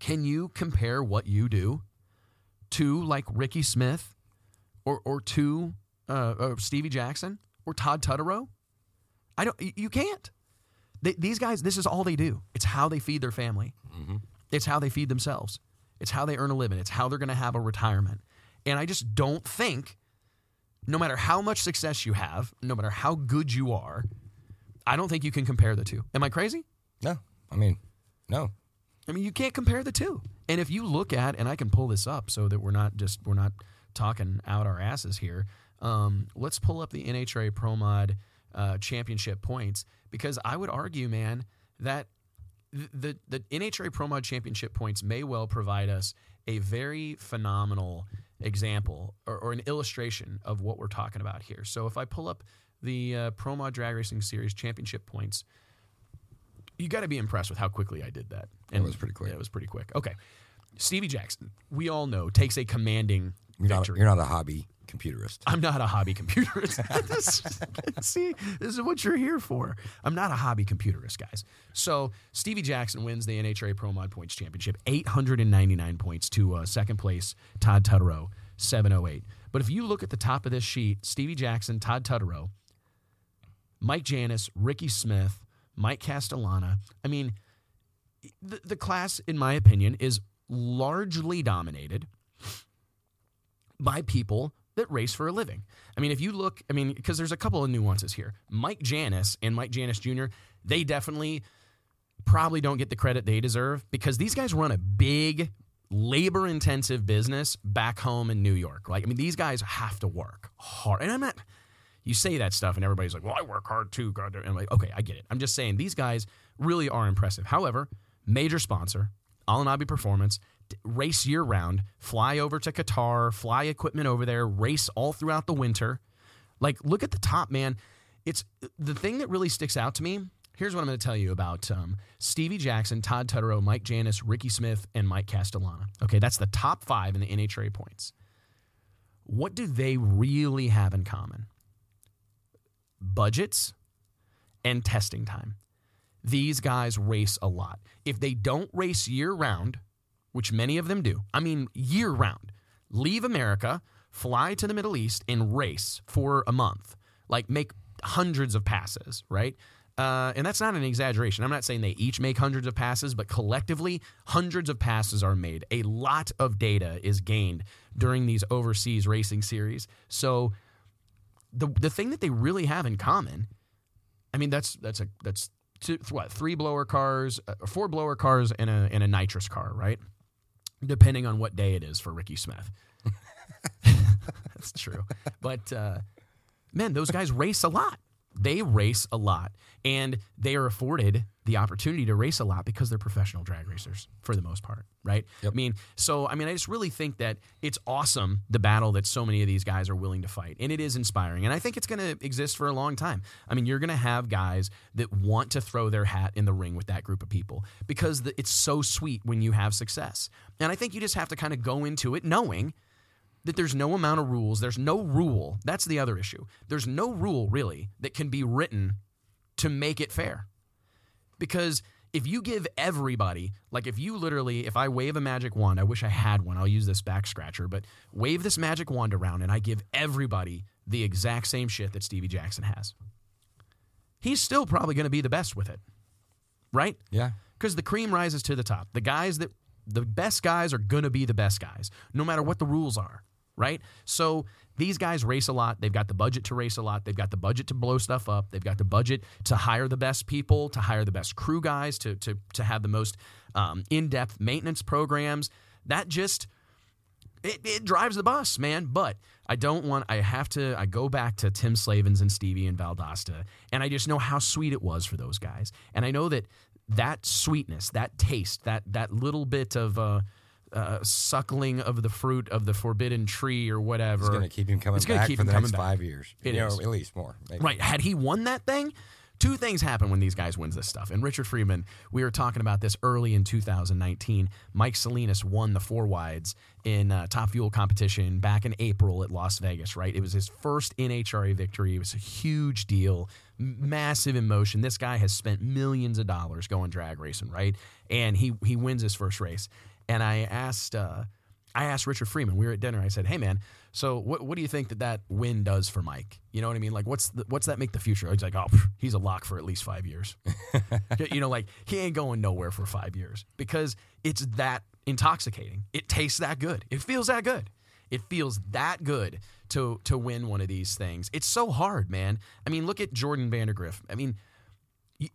can you compare what you do to like Ricky Smith or or to uh, uh, Stevie Jackson or Todd Tutterow? I don't. You can't. They, these guys, this is all they do. It's how they feed their family. It's how they feed themselves. It's how they earn a living. It's how they're going to have a retirement. And I just don't think, no matter how much success you have, no matter how good you are, I don't think you can compare the two. Am I crazy? no. I mean, no. I mean, you can't compare the two. And if you look at, and I can pull this up so that we're not just we're not talking out our asses here. Um, let's pull up the NHRA Pro Mod uh, Championship points because I would argue, man, that th- the the NHRA Pro Mod Championship points may well provide us a very phenomenal example or, or an illustration of what we're talking about here. So if I pull up the uh, Pro Mod Drag Racing Series Championship points, you got to be impressed with how quickly I did that. It was pretty quick. Yeah, it was pretty quick. Okay. Stevie Jackson, we all know, takes a commanding You're not, you're not a hobby computerist. I'm not a hobby computerist. This- See, this is what you're here for. I'm not a hobby computerist, guys. So Stevie Jackson wins the NHRA Pro Mod Points Championship, 899 points to uh, second place Todd Tutterow, 708. But if you look at the top of this sheet, Stevie Jackson, Todd Tutterow, Mike Janis, Ricky Smith, Mike Castellana. I mean, the, the class, in my opinion, is largely dominated by people that race for a living. I mean, if you look, I mean, because there's a couple of nuances here. Mike Janis and Mike Janis Jr., they definitely probably don't get the credit they deserve because these guys run a big labor intensive business back home in New York. Like, I mean, these guys have to work hard. And I'm not, you say that stuff and everybody's like, well, I work hard too. God. And I'm like, okay, I get it. I'm just saying these guys really are impressive. However, major sponsor, Al-Anabi Performance, race year round, fly over to Qatar, fly equipment over there, race all throughout the winter. Like, look at the top, man. It's the thing that really sticks out to me. Here's what I'm going to tell you about um, Stevie Jackson, Todd Tutterow, Mike Janis, Ricky Smith, and Mike Castellana. Okay, that's the top five in the NHRA points. What do they really have in common? Budgets and testing time. These guys race a lot. If they don't race year round, which many of them do, I mean, year round, leave America, fly to the Middle East, and race for a month, like make hundreds of passes, right? Uh, and that's not an exaggeration. I'm not saying they each make hundreds of passes, but collectively, hundreds of passes are made. A lot of data is gained during these overseas racing series. So, the the thing that they really have in common, I mean, that's that's a that's two, what three blower cars, uh, four blower cars, and a and a nitrous car, right? Depending on what day it is for Ricky Smith. that's true, but uh, man, those guys race a lot. They race a lot, and they are afforded the opportunity to race a lot because they're professional drag racers for the most part, right? Yep. I mean, so I mean, I just really think that it's awesome the battle that so many of these guys are willing to fight, and it is inspiring, and I think it's going to exist for a long time. I mean, you're going to have guys that want to throw their hat in the ring with that group of people because the, it's so sweet when you have success, and I think you just have to kind of go into it knowing that there's no amount of rules. There's no rule. That's the other issue. There's no rule really that can be written to make it fair. Because if you give everybody, like if you literally, if I wave a magic wand, I wish I had one, I'll use this back scratcher, but wave this magic wand around and I give everybody the exact same shit that Stevie Jackson has, he's still probably going to be the best with it, right? Yeah. because the cream rises to the top. The guys that the best guys are going to be the best guys, no matter what the rules are, right? So these guys race a lot. They've got the budget to race a lot. They've got the budget to blow stuff up. They've got the budget to hire the best people, to hire the best crew guys, to to to have the most um, in depth maintenance programs. That just it, it drives the bus, man. But I don't want. I have to. I go back to Tim Slavens and Stevie and Valdosta, and I just know how sweet it was for those guys. And I know that that sweetness, that taste, that that little bit of uh, uh, suckling of the fruit of the forbidden tree or whatever. It's going to keep him coming It's back keep for him the coming next back. five years. It you know, at least more. maybe. Right. Had he won that thing, two things happen when these guys wins this stuff. And Richard Freeman, we were talking about this early in 2019. Mike Salinas won the four wides in uh, Top Fuel competition back in April at Las Vegas. Right. It was his first NHRA victory. It was a huge deal, massive emotion. This guy has spent millions of dollars going drag racing. Right. And he he wins his first race. And I asked. Uh, I asked Richard Freeman. We were at dinner. I said, "Hey, man, so what, what do you think that that win does for Mike? You know what I mean? Like, what's the, what's that make the future?" He's like, "Oh, pff, he's a lock for at least five years." you know, like he ain't going nowhere for five years because it's that intoxicating. It tastes that good. It feels that good. It feels that good to to win one of these things. It's so hard, man. I mean, look at Jordan Vandergriff. I mean,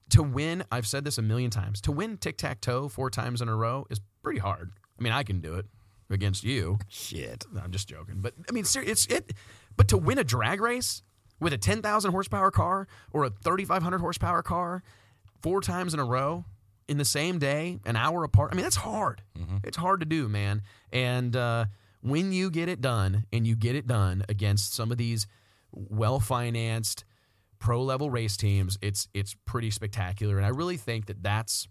to win, I've said this a million times. To win tic tac toe four times in a row is pretty hard. I mean, I can do it against you. Shit. I'm just joking. But I mean, ser- it's it. But to win a drag race with a 10,000 horsepower car or a 3,500 horsepower car four times in a row in the same day, an hour apart. I mean, that's hard. It's hard to do, man. And uh, when you get it done, and you get it done against some of these well financed pro level race teams, it's it's pretty spectacular. And I really think that that's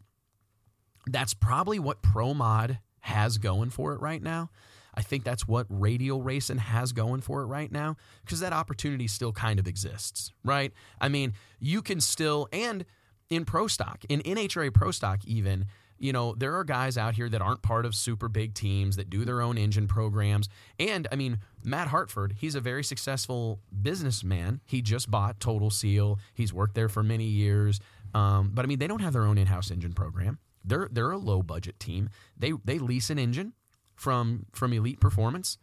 that's probably what Pro Mod has going for it right now. I think that's what radial racing has going for it right now because that opportunity still kind of exists, right? I mean, you can still, and in pro stock, in NHRA pro stock, even, you know, there are guys out here that aren't part of super big teams that do their own engine programs. And I mean, Matt Hartford, he's a very successful businessman. He just bought Total Seal, he's worked there for many years. Um, but I mean, they don't have their own in house engine program. They're they're a low budget team. They they lease an engine from from Elite Performance,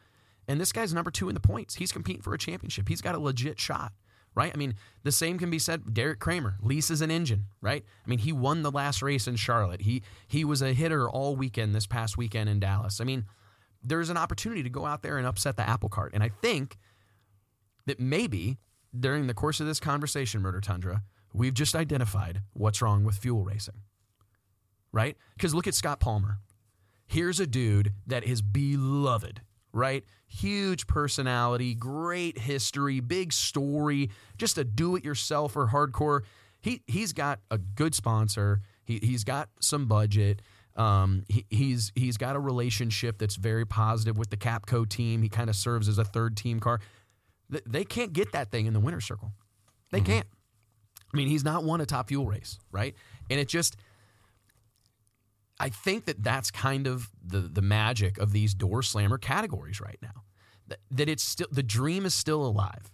and this guy's number two in the points. He's competing for a championship. He's got a legit shot, right? I mean, the same can be said. Derek Kramer leases an engine, right? I mean, he won the last race in Charlotte. He he was a hitter all weekend this past weekend in Dallas. I mean, there's an opportunity to go out there and upset the apple cart, and I think that maybe during the course of this conversation, Murder Tundra, we've just identified what's wrong with fuel racing right? Because look at Scott Palmer. Here's a dude that is beloved, right? Huge personality, great history, big story, just a do-it-yourself or hardcore. He he's got a good sponsor. He he's got some budget. Um, he, he's he's got a relationship that's very positive with the Capco team. He kind of serves as a third team car. Th- They can't get that thing in the winter circle. They can't. I mean, he's not won a top fuel race, right? And it just, I think that that's kind of the the magic of these door slammer categories right now. That, that it's still the dream is still alive,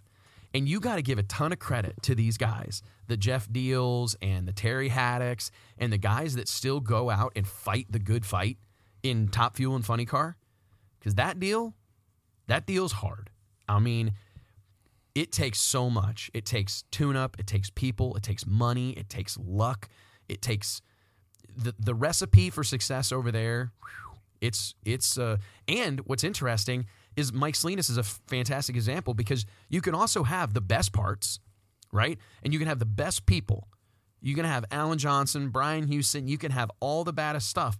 and you got to give a ton of credit to these guys, the Jeff Deals and the Terry Haddocks and the guys that still go out and fight the good fight in Top Fuel and Funny Car, because that deal, that deal's hard. I mean, it takes so much. It takes tune up, it takes people, it takes money, it takes luck, it takes the the recipe for success over there. It's it's uh and what's interesting is Mike Salinas is a fantastic example because you can also have the best parts, right? And you can have the best people. You can have Alan Johnson, Brian Husen, you can have all the baddest stuff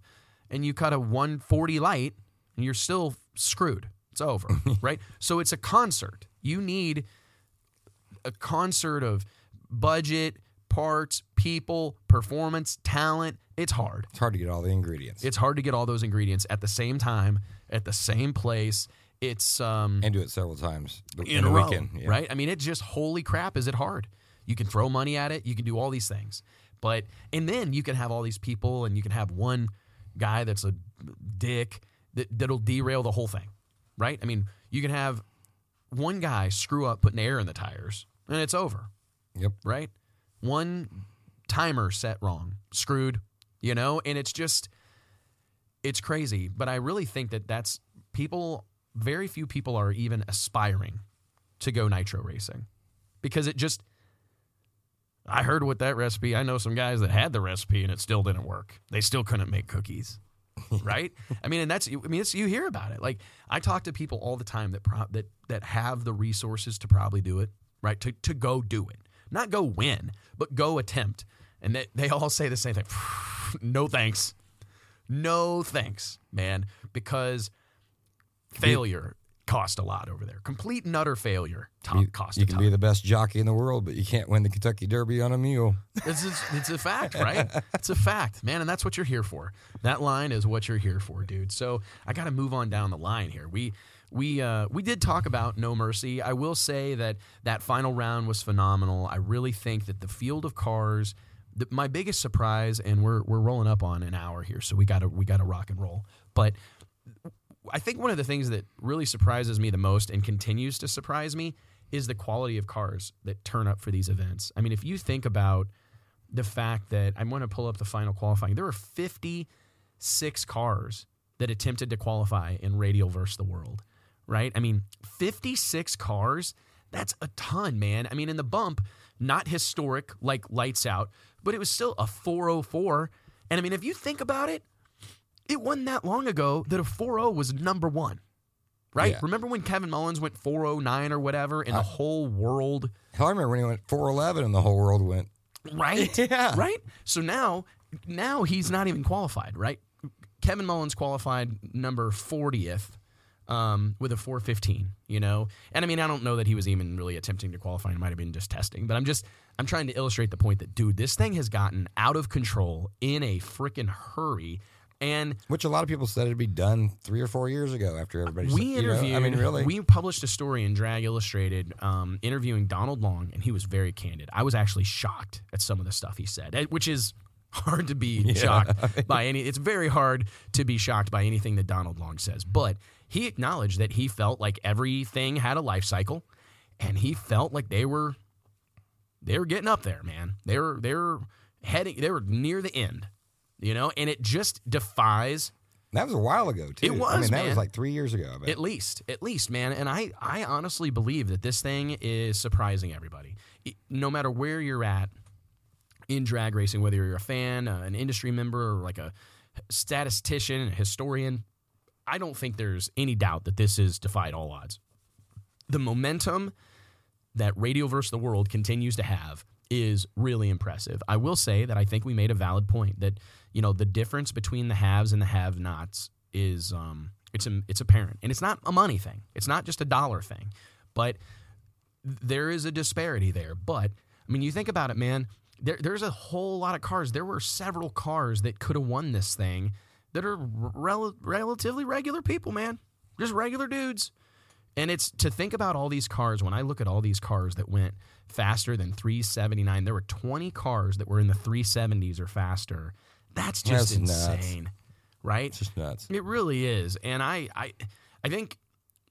and you cut a 140 light and you're still screwed. It's over, right? So it's a concert. You need a concert of budget, parts, people, performance, talent. It's hard. It's hard to get all the ingredients It's hard to get all those ingredients at the same time, at the same place. It's um and do it several times in a row, weekend. Yeah. right? I mean, it's just holy crap, is it hard? You can throw money at it, you can do all these things, but and then you can have all these people, and you can have one guy that's a dick that that'll derail the whole thing, right? I mean, you can have one guy screw up putting air in the tires, and it's over, Yep. right? One timer set wrong, screwed, you know, and it's just it's crazy, but I really think that that's people very few people are even aspiring to go nitro racing because it just I heard with that recipe, I know some guys that had the recipe and it still didn't work. They still couldn't make cookies. right? I mean, and that's I mean, it's, you hear about it. Like I talk to people all the time that pro- that that have the resources to probably do it, right? To to go do it, not go win, but go attempt. And they they all say the same thing. no thanks, no thanks, man, because failure cost a lot over there. Complete and utter failure to- You, cost you can ton. be the best jockey in the world, but you can't win the Kentucky Derby on a mule. It's, it's, it's a fact, right? It's a fact, man, and that's what you're here for. That line is what you're here for, dude. So I got to move on down the line here. We we uh, we did talk about No Mercy. I will say that that final round was phenomenal. I really think that the field of cars. The, my biggest surprise, and we're we're rolling up on an hour here, so we got to we got to rock and roll. But I think one of the things that really surprises me the most and continues to surprise me is the quality of cars that turn up for these events. I mean, if you think about the fact that I'm going to pull up the final qualifying, there were 56 cars that attempted to qualify in Radial versus the World, right? I mean, 56 cars, that's a ton, man. I mean, in the bump, not historic like lights out, but it was still a 404. And I mean, if you think about it, it wasn't that long ago that a 4.0 was number one, right? Yeah. Remember when Kevin Mullins went 409 or whatever, and the whole world, Hell, I remember when he went 411 and the whole world went, right? Yeah. Right? So now, now he's not even qualified, right? Kevin Mullins qualified number 40th um, with a 415, you know? And I mean, I don't know that he was even really attempting to qualify. It might have been just testing, but I'm just, I'm trying to illustrate the point that, dude, this thing has gotten out of control in a freaking hurry. And which a lot of people said it'd be done three or four years ago after everybody. we said, you know, interviewed. I mean, really. We published a story in Drag Illustrated, um, interviewing Donald Long, and he was very candid. I was actually shocked at some of the stuff he said, eh, which is hard to be shocked by any. It's very hard to be shocked by anything that Donald Long says, but he acknowledged that he felt like everything had a life cycle, and he felt like they were they were getting up there, man. They were they were heading. They were near the end, you know, and it just defies that was a while ago too. It I was, mean, that man. was like three years ago. I. At least, at least, man. And I, I honestly believe that this thing is surprising everybody. It- no matter where you're at in drag racing, whether you're a fan, uh, an industry member, or like a statistician, a historian, I don't think there's any doubt that this is defied all odds. The momentum that Radial versus the World continues to have is really impressive. I will say that I think we made a valid point that you know the difference between the haves and the have-nots is um, it's it's apparent, and it's not a money thing. It's not just a dollar thing, but there is a disparity there. But I mean, you think about it, man. There, there's a whole lot of cars. There were several cars that could have won this thing that are rel- relatively regular people, man. Just regular dudes. And it's to think about all these cars. When I look at all these cars that went faster than 379, there were 20 cars that were in the 370s or faster. That's just That's nuts. insane, right? It's just nuts. It really is. And I, I, I think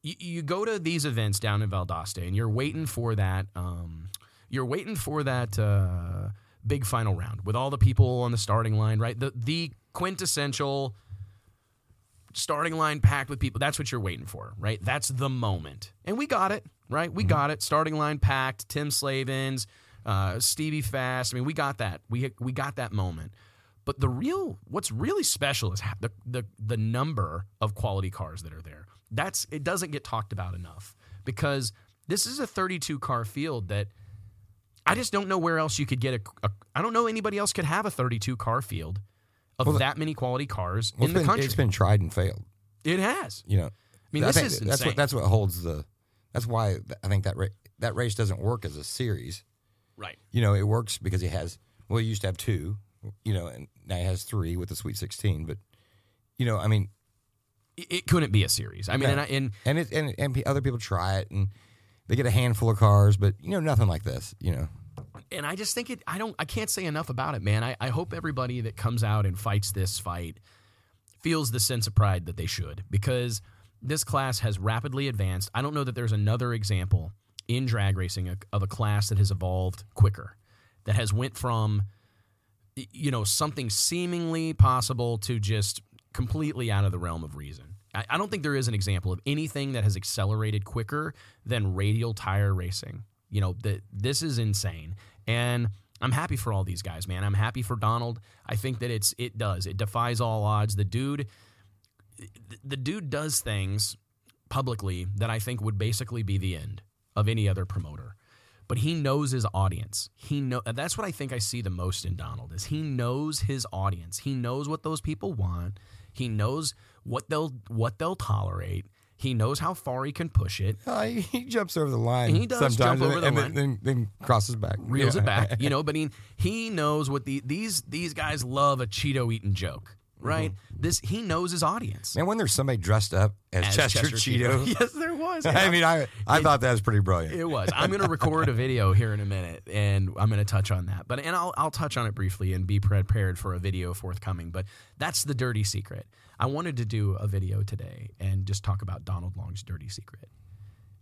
you, you go to these events down in Valdosta and you're waiting for that. Um, you're waiting for that uh, big final round with all the people on the starting line, right? The the quintessential starting line packed with people. That's what you're waiting for, right? That's the moment, and we got it, right? We got it. Starting line packed. Tim Slavens, uh, Stevie Fast. I mean, we got that. We we got that moment. But the real, what's really special is the, the the number of quality cars that are there. That's it doesn't get talked about enough because this is a 32 car field that I just don't know where else you could get a. a I don't know anybody else could have a 32 car field of Well, that many quality cars Well, in the been, country. It's been tried and failed. it has. You know, I mean, I this is that's insane. what that's what holds the. That's why I think that ra- that race doesn't work as a series. right. You know, it works because he has. Well, he used to have two. You know, and now he has three with the Sweet Sixteen. But you know, I mean, It, it couldn't be a series. I mean, No. and, I, and and it and and other people try it and they get a handful of cars, but you know, nothing like this. You know, and I just think it. I don't. I can't say enough about it, man. I, I hope everybody that comes out and fights this fight feels the sense of pride that they should, because this class has rapidly advanced. I don't know that there's another example in drag racing of- a class that has evolved quicker, that has went from you know something seemingly possible to just completely out of the realm of reason. I, I don't think there is an example of anything that has accelerated quicker than radial tire racing. You know that this is insane, and I'm happy for all these guys, man. I'm happy for Donald. I think that it's it does it defies all odds. The dude, the dude does things publicly that I think would basically be the end of any other promoter. But he knows his audience. He know that's what I think I see the most in Donald is he knows his audience. He knows what those people want. He knows what they'll what they'll tolerate. He knows how far he can push it. uh, he, he jumps over the line. He does sometimes jump and, over the and line. Then, then, then crosses back, reels Yeah. it back, you know. But he, he knows what the these these guys love a Cheeto eating joke, Mm-hmm. right? This he knows his audience. And when there's somebody dressed up as, As Chester, Cheeto, yes, there was. I mean, I I thought that was pretty brilliant. It was. I'm going to record a video here in a minute, and I'm going to touch on that. But and I'll I'll touch on it briefly and be prepared for a video forthcoming. But that's the dirty secret. I wanted to do a video today and just talk about Donald Long's dirty secret.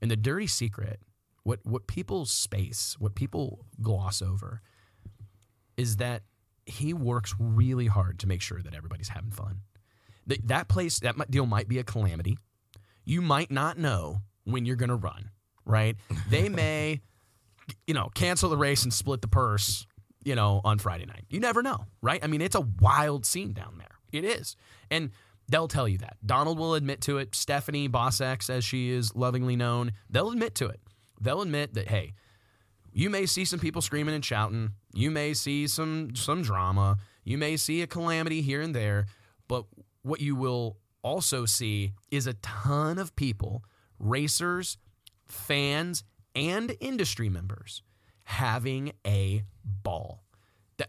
And the dirty secret, what what people space, what people gloss over, is that he works really hard to make sure that everybody's having fun. That that place, that deal might be a calamity. You might not know when you're going to run, right? They may, you know, cancel the race and split the purse, you know, on Friday night. You never know, right? I mean, it's a wild scene down there. It is. And they'll tell you that. Donald will admit to it. Stephanie Boss X, as she is lovingly known, they'll admit to it. They'll admit that, hey, you may see some people screaming and shouting. You may see some some drama. You may see a calamity here and there, but what you will also see is a ton of people, racers, fans, and industry members having a ball.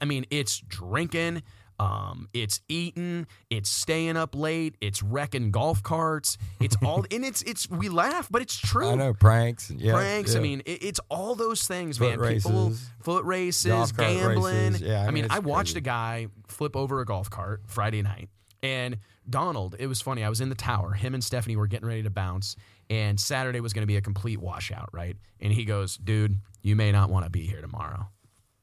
I mean, it's drinking, um, it's eating, it's staying up late, it's wrecking golf carts. It's all, and it's it's we laugh, but it's true I know pranks, yeah, pranks. yeah. I mean, it, it's all those things, Foot man. People, foot races, gambling. races. Yeah, I I mean, mean, I watched crazy. a guy flip over a golf cart Friday night, and Donald. It was funny. I was in the tower. Him and Stephanie were getting ready to bounce, and Saturday was going to be a complete washout, right? And he goes, "Dude, you may not want to be here tomorrow."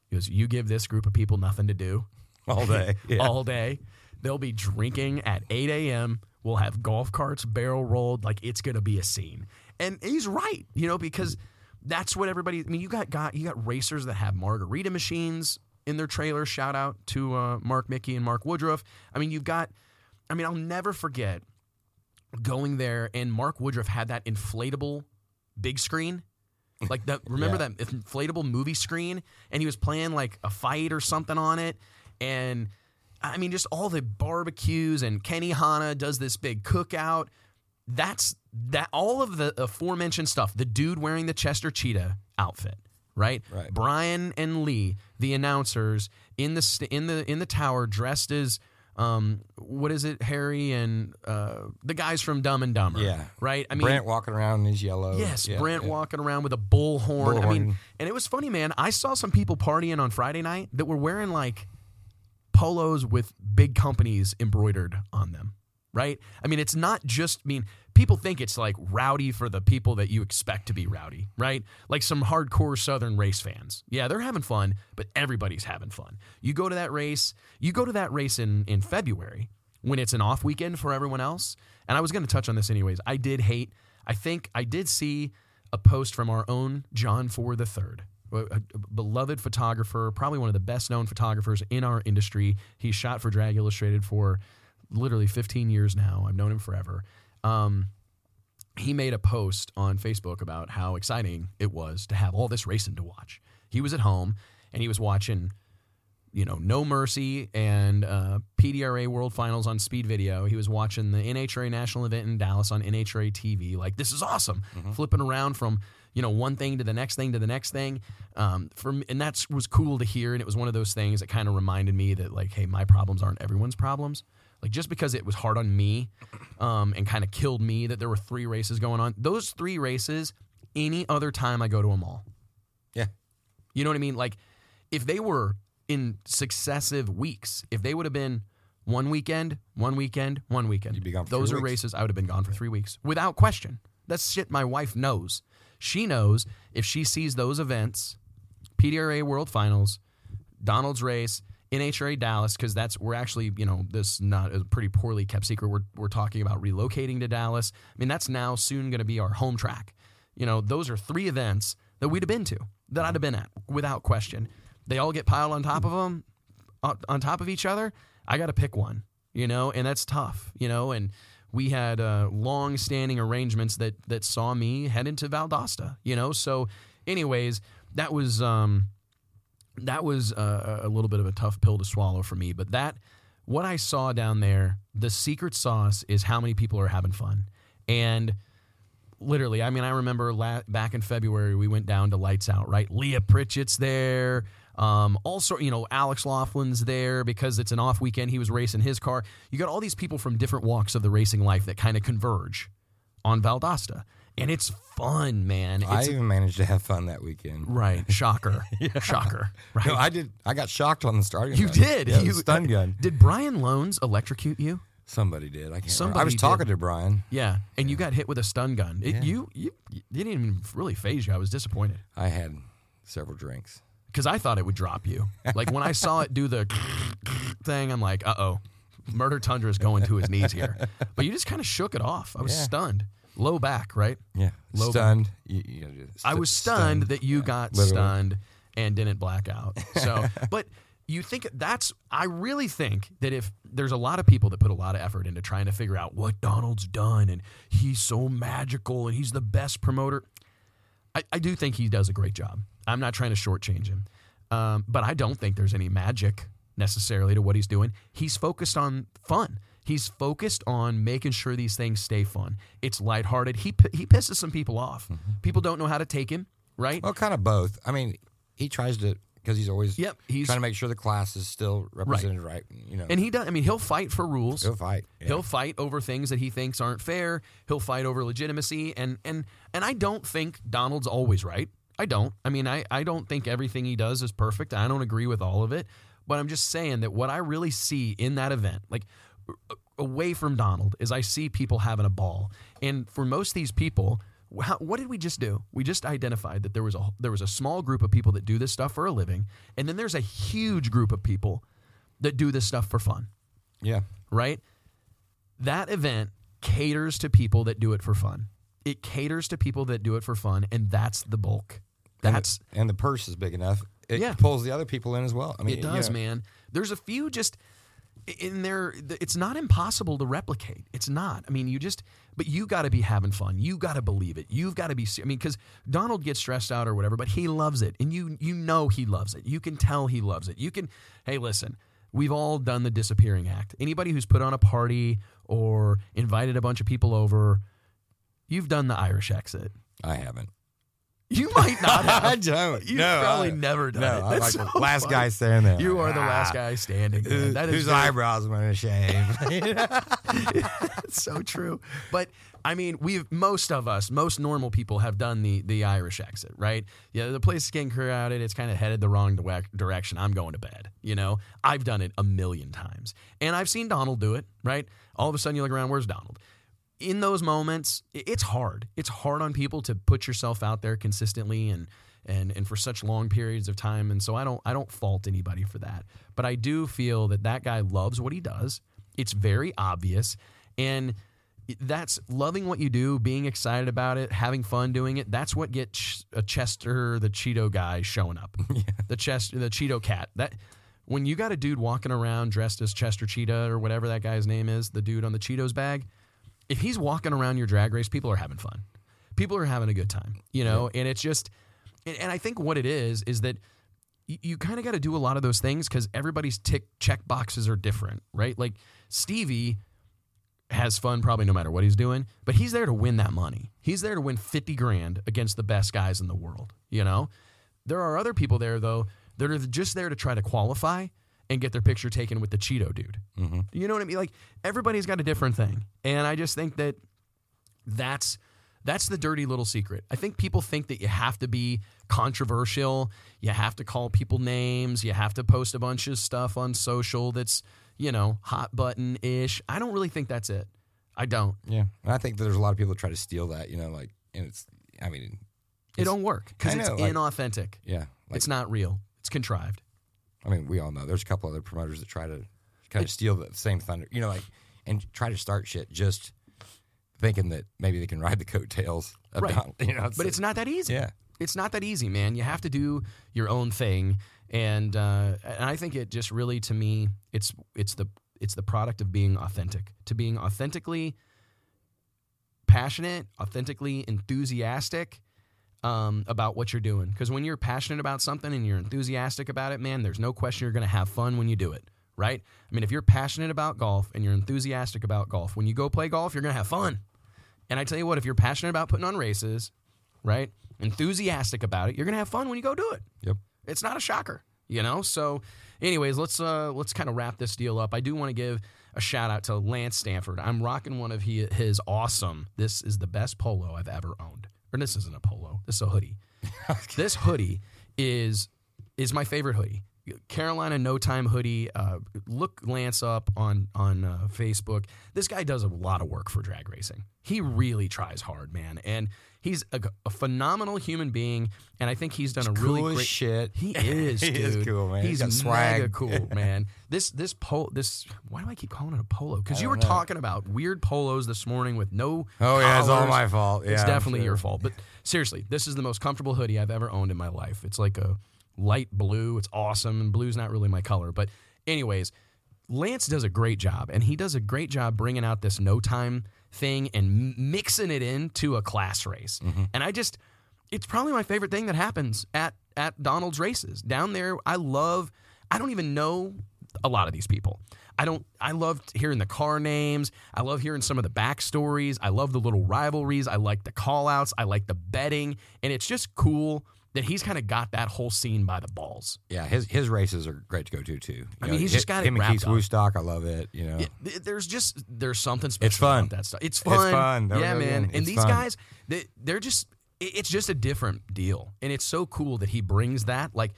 He goes, "You give this group of people nothing to do." all day. Yeah. all day. They'll be drinking at 8 a.m. We'll have golf carts barrel rolled. Like it's going to be a scene. And he's right, you know, because that's what everybody. I mean, you got, got you got racers that have margarita machines in their trailers. Shout out to uh, Mark Mickey and Mark Woodruff. I mean, you've got. I mean, I'll never forget going there, and Mark Woodruff had that inflatable big screen Like that. Remember Yeah. that inflatable movie screen, and he was playing like a fight or something on it, and I mean, just all the barbecues and Kenny Hanna does this big cookout. That's that. All of the aforementioned stuff. The dude wearing the Chester Cheetah outfit, right? Right. Brian and Lee, the announcers in the st- in the in the tower, dressed as um, what is it? Harry and uh, the guys from Dumb and Dumber. Yeah. right. I mean, Brant walking around in his yellow. Yes, Yeah, Brent yeah. walking around with a bullhorn. I mean, and it was funny, man. I saw some people partying on Friday night that were wearing like polos with big companies embroidered on them. Right? I mean, it's not just. I mean, people think it's like rowdy for the people that you expect to be rowdy, right? Like some hardcore Southern race fans. Yeah, they're having fun, but everybody's having fun. You go to that race. You go to that race in in February when it's an off weekend for everyone else. And I was going to touch on this anyways. I did hate. I think I did see a post from our own John Ford III, a, beloved photographer, probably one of the best known photographers in our industry. He's shot for Drag Illustrated for literally 15 years now. I've known him forever. Um, he made a post on Facebook about how exciting it was to have all this racing to watch. He was at home and he was watching, you know, No Mercy and uh, PDRA World Finals on Speed Video. He was watching the NHRA National Event in Dallas on NHRA TV. Like, this is awesome. Flipping around from you know one thing to the next thing to the next thing. Um, from and that's was cool to hear. And it was one of those things that kind of reminded me that like, hey, my problems aren't everyone's problems. Like just because it was hard on me um, and kind of killed me that there were three races going on. Those three races, any other time I go to a mall. Yeah. You know what I mean? Like if they were in successive weeks, if they would have been one weekend, one weekend, one weekend, You'd be gone for those are weeks. races I would have been gone for three weeks without question. That's shit my wife knows. She knows if she sees those events, PDRA World Finals, Donald's race, NHRA Dallas, because that's we're actually you know this not a pretty poorly kept secret. We're we're talking about relocating to Dallas. I mean that's now soon going to be our home track. You know those are three events that we'd have been to that I'd have been at without question. They all get piled on top of them, on top of each other. I got to pick one, you know, and that's tough, you know. And we had uh, long-standing arrangements that that saw me head into Valdosta, you know. So, anyways, that was um, that was uh, a little bit of a tough pill to swallow for me. But that what I saw down there, the secret sauce is how many people are having fun, and literally, I mean, I remember la- back in February we went down to Lights Out, right? Leah Pritchett's there. Um, also, you know, Alex Laughlin's there because it's an off weekend. He was racing his car. You got all these people from different walks of the racing life that kind of converge on Valdosta, and it's fun, man. I It's even managed to have fun that weekend. right, shocker, yeah. shocker, right? No, I did. I got shocked on the starting. you line. did. Yeah, you, stun gun. Did Brian Lohnes electrocute you? Somebody did. I can't. remember. Somebody I was did. talking to Brian. Yeah, and you got hit with a stun gun. It, Yeah. you, you, you didn't even really phase you. I was disappointed. I had several drinks. Because I thought it would drop you. Like when I saw it do the thing, I'm like, uh oh, Murder Tundra is going to his knees here. But you just kind of shook it off. I was Yeah. stunned, low back, right? Yeah, Low- stunned. You, you do it. I was stunned, that you Yeah, got literally. stunned and didn't black out. So, but you think that's, I really think that if there's a lot of people that put a lot of effort into trying to figure out what Donald's done and he's so magical and he's the best promoter, I, I do think he does a great job. I'm not trying to shortchange him. Um, but I don't think there's any magic necessarily to what he's doing. He's focused on fun. He's focused on making sure these things stay fun. It's lighthearted. He he pisses some people off. People don't know how to take him, right? Well, kind of both. I mean, he tries to because he's always Yep, he's trying to make sure the class is still represented right. you know, and he does. I mean, he'll fight for rules. he'll fight. Yeah. He'll fight over things that he thinks aren't fair. He'll fight over legitimacy, and and and I don't think Donald's always right. I don't. I mean, I I don't think everything he does is perfect. I don't agree with all of it, but I'm just saying that what I really see in that event, like away from Donald, is I see people having a ball, and for most of these people. How, what did we just do? We just identified that there was a there was a small group of people that do this stuff for a living, and then there's a huge group of people that do this stuff for fun yeah. right? That event caters to people that do it for fun. It caters to people that do it for fun, and that's the bulk. And the- That's and the purse is big enough. It Yeah. pulls the other people in as well. I mean, it you does, know, man. There's a few just in there it's not impossible to replicate. It's not. I mean you just but you got to be having fun. You got to believe it. You've got to be i mean because donald gets stressed out or whatever but he loves it. And you you know he loves it. You can tell he loves it. You can hey listen we've all done the disappearing act. Anybody who's put on a party or invited a bunch of people over you've done the irish exit. I haven't. You might not have I don't. You've no, probably I, never done no, it. I'm That's like so the last funny. guy standing there. you are the last "Ah, guy standing. Who, that is whose very- eyebrows am I gonna shave? It's so true. But I mean, we've most of us, most normal people, have done the the Irish exit, right? Yeah, the place is getting crowded. It's kind of headed the wrong direction. I'm going to bed. You know, I've done it a million times, and I've seen Donald do it. Right? All of a sudden, you look around. Where's Donald? In those moments, it's hard. It's hard on people to put yourself out there consistently and and and for such long periods of time. And so I don't I don't fault anybody for that. But I do feel that that guy loves what he does. It's very obvious, and that's loving what you do, being excited about it, having fun doing it. That's what gets a uh, Chester the Cheeto guy showing up. Yeah. The Chester the Cheeto cat. That when you got a dude walking around dressed as Chester Cheetah or whatever that guy's name is, the dude on the Cheetos bag, if he's walking around your drag race, people are having fun. People are having a good time, you know, and it's just, and, and I think what it is is that you, you kind of got to do a lot of those things because everybody's tick check boxes are different, right? Like Stevie has fun probably no matter what he's doing, but he's there to win that money. He's there to win 50 grand against the best guys in the world, you know? There are other people there though that are just there to try to qualify and get their picture taken with the Cheeto dude. Mm-hmm. You know what I mean? Like everybody's got a different thing. And I just think that that's that's the dirty little secret. I think people think that you have to be controversial, you have to call people names, you have to post a bunch of stuff on social that's, you know, hot button ish. I don't really think that's it. I don't. yeah, and I think that there's a lot of people that try to steal that. You know, like, and it's. I mean, It don't work because it's like- inauthentic. yeah, like, it's not real. It's contrived. I mean, we all know there's a couple other promoters that try to kind of steal the same thunder, you know, like and try to start shit just thinking that maybe they can ride the coattails of Right. You know, But it's not that easy. yeah, It's not that easy, man. You have to do your own thing, and uh, and I think it just really, to me, it's it's the it's the product of being authentic, to being authentically passionate, authentically enthusiastic um, about what you're doing. Because when you're passionate about something and you're enthusiastic about it, man, there's no question you're going to have fun when you do it, right? I mean, if you're passionate about golf and you're enthusiastic about golf, when you go play golf, you're going to have fun. And I tell you what, if you're passionate about putting on races, right, enthusiastic about it, you're going to have fun when you go do it. yep. It's not a shocker, you know. So, anyways, let's uh, let's kind of wrap this deal up. I do want to give a shout out to Lance Stanford. I'm rocking one of he, his awesome. This is the best polo I've ever owned. Or this isn't a polo. This is a hoodie. this hoodie is is my favorite hoodie. Carolina No Time hoodie. Uh, look Lance up on on uh, Facebook. This guy does a lot of work for drag racing. He really tries hard, man, and he's a, a phenomenal human being. And I think he's done a Cool really great. shit. He is, He dude. is cool, man. He's He's mega swag. cool, man. This this polo this why do I keep calling it a polo? Because you were know. talking about weird polos this morning with no. Oh yeah, it's all my fault. Yeah, it's definitely sure. your fault. But seriously, this is the most comfortable hoodie I've ever owned in my life. It's like a light blue. It's awesome, and blue's not really my color. But anyways, Lance does a great job, and he does a great job bringing out this no time thing and mixing it into a class race. Mm-hmm. And I just, it's probably my favorite thing that happens at at Donald's races down there. I love. I don't even know a lot of these people. I don't. I love hearing the car names. I love hearing some of the backstories. I love the little rivalries. I like the call outs. I like the betting, and it's just cool that he's kind of got that whole scene by the balls. Yeah, his his races are great to go to too. You I know, mean, he's hi- just got it him and Keith up. Woodstock. I love it. You know, Yeah, there's just there's something special It's fun. about that stuff. It's fun. fun. There we yeah, man. And these fun. guys, they, they're just it's just a different deal, and it's so cool that he brings that. Like,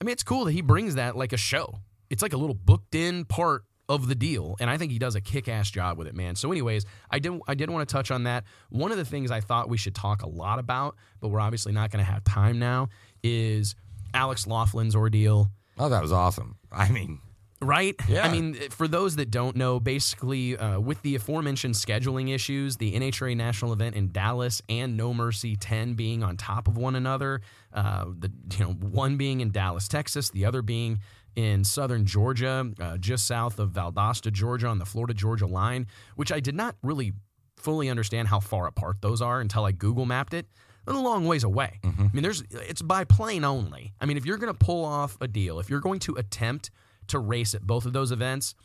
I mean, it's cool that he brings that like a show. It's like a little booked in part of the deal, and I think he does a kick ass job with it, man. So, anyways, I did I did want to touch on that. One of the things I thought we should talk a lot about, but we're obviously not going to have time now, is Alex Laughlin's ordeal. oh, that was awesome. I mean, Right? Yeah. I mean, for those that don't know, basically, uh, with the aforementioned scheduling issues, the NHRA national event in Dallas and No Mercy 10 being on top of one another, uh, the you know one being in Dallas, Texas, the other being in southern Georgia, uh, just south of Valdosta, Georgia, on the Florida Georgia line, which I did not really fully understand how far apart those are until I Google mapped it. A long ways away. I mean, there's it's by plane only. I mean, if you're going to pull off a deal, if you're going to attempt to race at both of those events,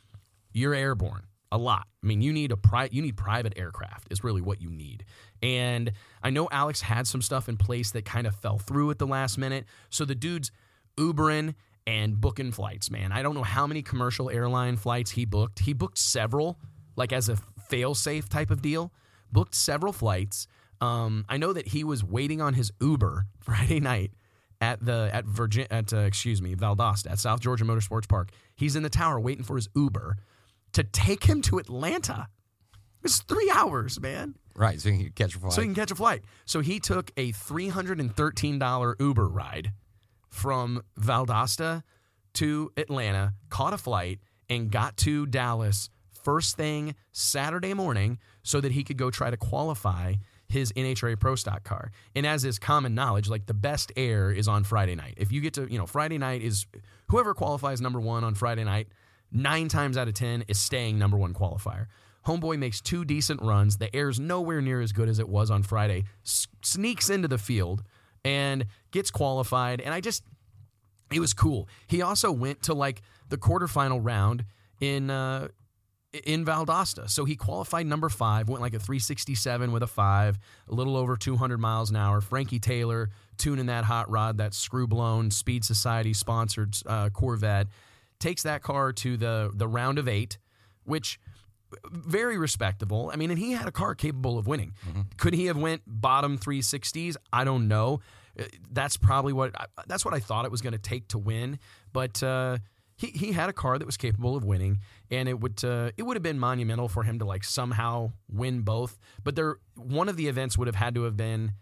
you're airborne a lot. I mean, you need a pri- you need private aircraft is really what you need. And I know Alex had some stuff in place that kind of fell through at the last minute. So the dude's Ubering and booking flights, man. I don't know how many commercial airline flights he booked. He booked several, like as a fail-safe type of deal. Booked several flights. Um, I know that he was waiting on his Uber Friday night at the at Virgin at uh, excuse me Valdosta at South Georgia Motorsports Park. He's in the tower waiting for his Uber to take him to Atlanta. It's three hours, man. Right, so he can catch a flight. So he can catch a flight. So he took a $313 Uber ride from Valdosta to Atlanta, caught a flight, and got to Dallas first thing Saturday morning so that he could go try to qualify his NHRA Pro Stock car. And as is common knowledge, like the best air is on Friday night. If you get to, you know, Friday night is whoever qualifies number one on Friday night, nine times out of 10 is staying number one qualifier. Homeboy makes two decent runs. The air's nowhere near as good as it was on Friday. S- sneaks into the field and gets qualified. And I just, it was cool. He also went to like the quarterfinal round in uh, in Valdosta. So he qualified number five, went like a 367 with a five, a little over 200 miles an hour. Frankie Taylor tuning that hot rod, that screw blown Speed Society sponsored uh, Corvette, takes that car to the the round of eight, which very respectable. I mean, and he had a car capable of winning. Could he have went bottom 360s? I don't know. Uh, That's probably what that's what I thought it was going to take to win, but uh, he he had a car that was capable of winning, and it would uh, it would have been monumental for him to like somehow win both. But there, one of the events would have had to have been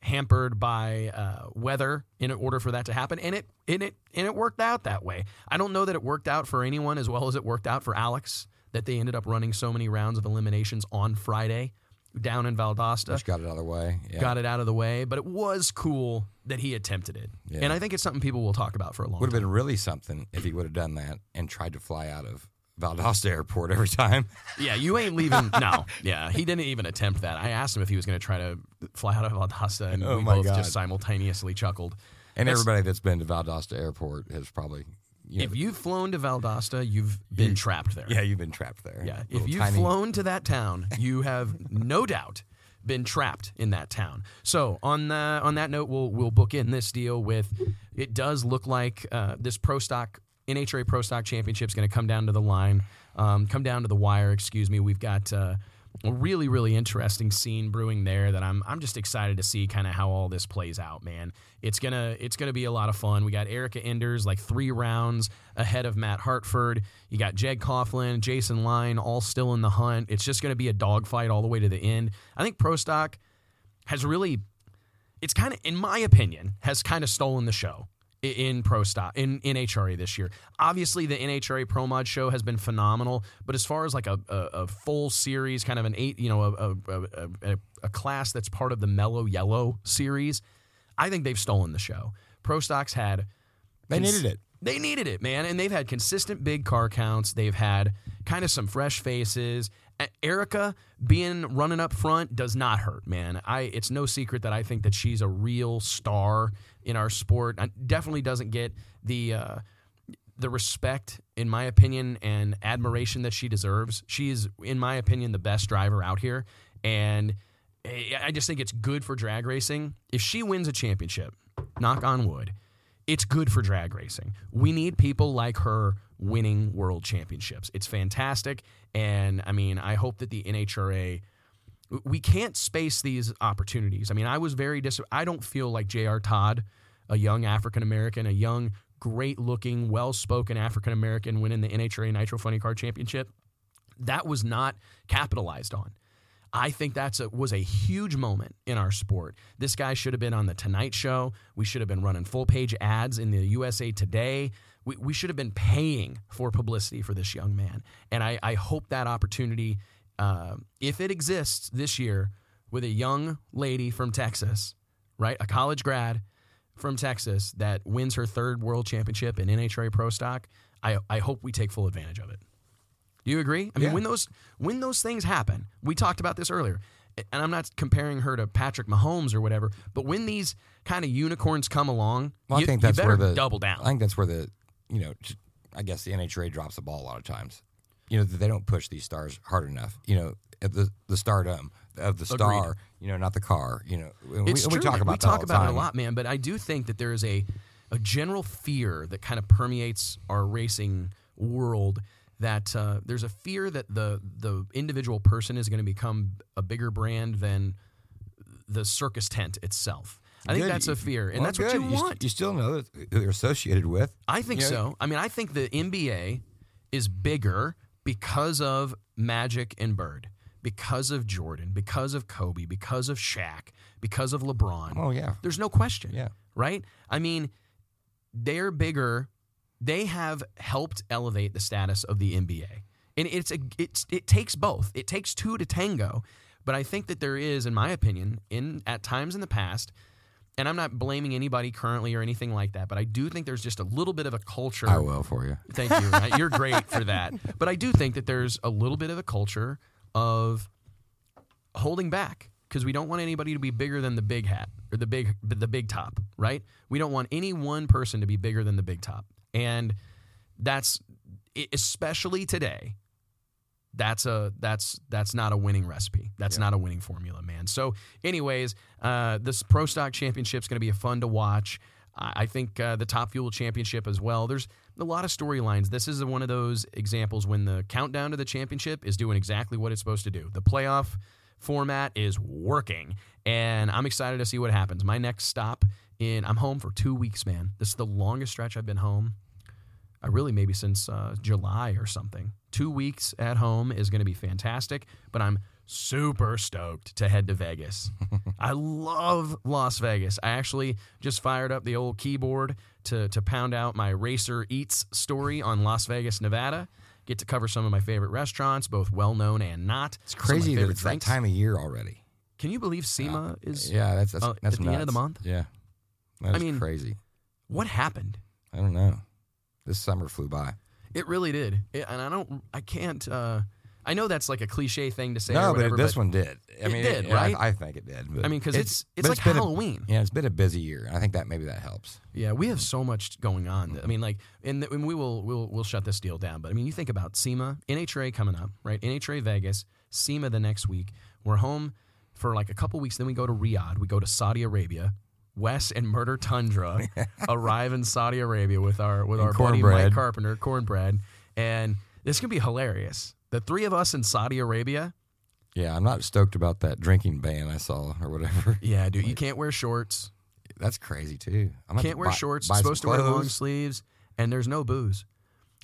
hampered by uh, weather in order for that to happen, and it and it and it worked out that way. I don't know that it worked out for anyone as well as it worked out for Alex that they ended up running so many rounds of eliminations on Friday down in Valdosta Just got it out of the way. Yeah. got it out of the way, but it was cool that he attempted it. Yeah. And I think it's something people will talk about for a long time. Would have been really something if he would have done that and tried to fly out of Valdosta Airport every time. Yeah, you ain't leaving. no. Yeah, he didn't even attempt that. I asked him if he was going to try to fly out of Valdosta, and Oh we both God. just simultaneously chuckled. And That's- everybody that's been to Valdosta Airport has probably, you know, If you've flown to Valdosta, you've been You- trapped there. yeah, you've been trapped there. Yeah. If you've tiny- flown to that town, you have no doubt been trapped in that town. So on the, on that note, we'll we'll book in this deal with. It does look like uh, this pro stock NHRA Pro Stock Championship is going to come down to the line, um, come down to the wire. Excuse me. We've got. Uh, a really, really interesting scene brewing there that I'm I'm just excited to see kind of how all this plays out, man. It's gonna it's gonna be a lot of fun. We got Erica Enders like three rounds ahead of Matt Hartford. You got Jeg Coughlin, Jason Line, all still in the hunt. It's just gonna be a dogfight all the way to the end. I think Pro Stock has really it's kind of in my opinion has kind of stolen the show in pro stock in NHRA this year. Obviously, the NHRA Pro Mod show has been phenomenal, but as far as like a, a, a full series, kind of an eight, you know, a, a, a, a, a class that's part of the Mello Yello series, I think they've stolen the show. Pro Stocks had They cons- needed it. They needed it, man, and they've had consistent big car counts. They've had kind of some fresh faces. Erica being running up front does not hurt, man. I it's no secret that I think that she's a real star in our sport. I- Definitely doesn't get the uh, the respect, in my opinion, and admiration that she deserves. She is, in my opinion, the best driver out here, and I I just think it's good for drag racing. If she wins a championship, knock on wood, it's good for drag racing. We need people like her winning world championships. It's fantastic. And I mean, I hope that the NHRA we can't space these opportunities. I mean, I was very dis I don't feel like J.R. Todd, a young African American, a young, great looking, well spoken African American winning the NHRA Nitro Funny Car Championship. That was not capitalized on. I think that's a, was a huge moment in our sport. This guy should have been on the Tonight Show. We should have been running full page ads in the USA Today. We, we should have been paying for publicity for this young man. And I, I hope that opportunity, uh, if it exists this year, with a young lady from Texas, right, a college grad, from Texas that wins her third world championship in NHRA Pro Stock, I, I hope we take full advantage of it. Do you agree? I mean, Yeah. when those when those things happen, we talked about this earlier, and I'm not comparing her to Patrick Mahomes or whatever, but when these kind of unicorns come along, Well, you, I think that's where the double down. I think that's where the you know, I guess the NHRA drops the ball a lot of times. You know, they don't push these stars hard enough. You know, at the the stardom of the star. You know, not the car. You know, we, It's we true. talk about we that talk about it a lot, man. But I do think that there is a a general fear that kind of permeates our racing world. That uh, there's a fear that the the individual person is going to become a bigger brand than the circus tent itself. I think Good. that's a fear, and Well, that's what you good. s- want. You still know that who they're associated with. I think so. I mean, I think the NBA is bigger because of Magic and Bird, because of Jordan, because of Kobe, because of Shaq, because of LeBron. Oh yeah, There's no question. yeah. Right? I mean, they're bigger. They have helped elevate the status of the NBA. And it's a it's it takes both. It takes two to tango. But I think that there is, in my opinion, in at times in the past, and I'm not blaming anybody currently or anything like that, but I do think there's just a little bit of a culture I will for you. Thank you. Right? You're great for that. But I do think that there's a little bit of a culture of holding back because we don't want anybody to be bigger than the big hat or the big the big top, right? We don't want any one person to be bigger than the big top. And that's especially today. That's a that's that's not a winning recipe. That's not a winning formula, man. So, anyways, uh, this Pro Stock Championship is going to be a fun to watch. I I think uh, the Top Fuel Championship as well. There's a lot of storylines. This is one of those examples when the countdown to the championship is doing exactly what it's supposed to do. The playoff format is working, and I'm excited to see what happens. My next stop in I'm home for two weeks, man. This is the longest stretch I've been home. I really maybe since uh, July or something. Two weeks at home is going to be fantastic, but I'm super stoked to head to Vegas. I love Las Vegas. I actually just fired up the old keyboard to to pound out my Racer Eats story on Las Vegas, Nevada. Get to cover some of my favorite restaurants, both well known and not. It's crazy that it's that time of year already. Can you believe SEMA is? Yeah, that's that's, uh, that's at the end of the month? Yeah, that's mean- crazy. What happened? I don't know. This summer flew by. It really did, It- and I don't. I can't. Uh, I know that's like a cliche thing to say. no, whatever, but this one did. I It mean, did, yeah, I- right? I, think it did. But I mean, because it's it's, but like been a- Halloween. yeah, it's been a busy year. I think that maybe that helps. Yeah, we have so much going on. I mean, like, and, th- and we will we'll we'll shut this deal down. But I mean, you think about SEMA, NHRA coming up, right? NHRA Vegas, SEMA the next week. We're home for like a couple weeks. Then we go to Riyadh. We go to Saudi Arabia. Wes and Murder Tundra arrive in Saudi Arabia with our with And our buddy Mike. Carpenter, cornbread, and this can be hilarious. The three of us in Saudi Arabia. Yeah, I'm not stoked about that drinking ban I saw or whatever. Yeah, dude, you can't wear shorts. That's crazy too. I'm Can't to wear buy- shorts. buy Supposed to wear long sleeves, and there's no booze.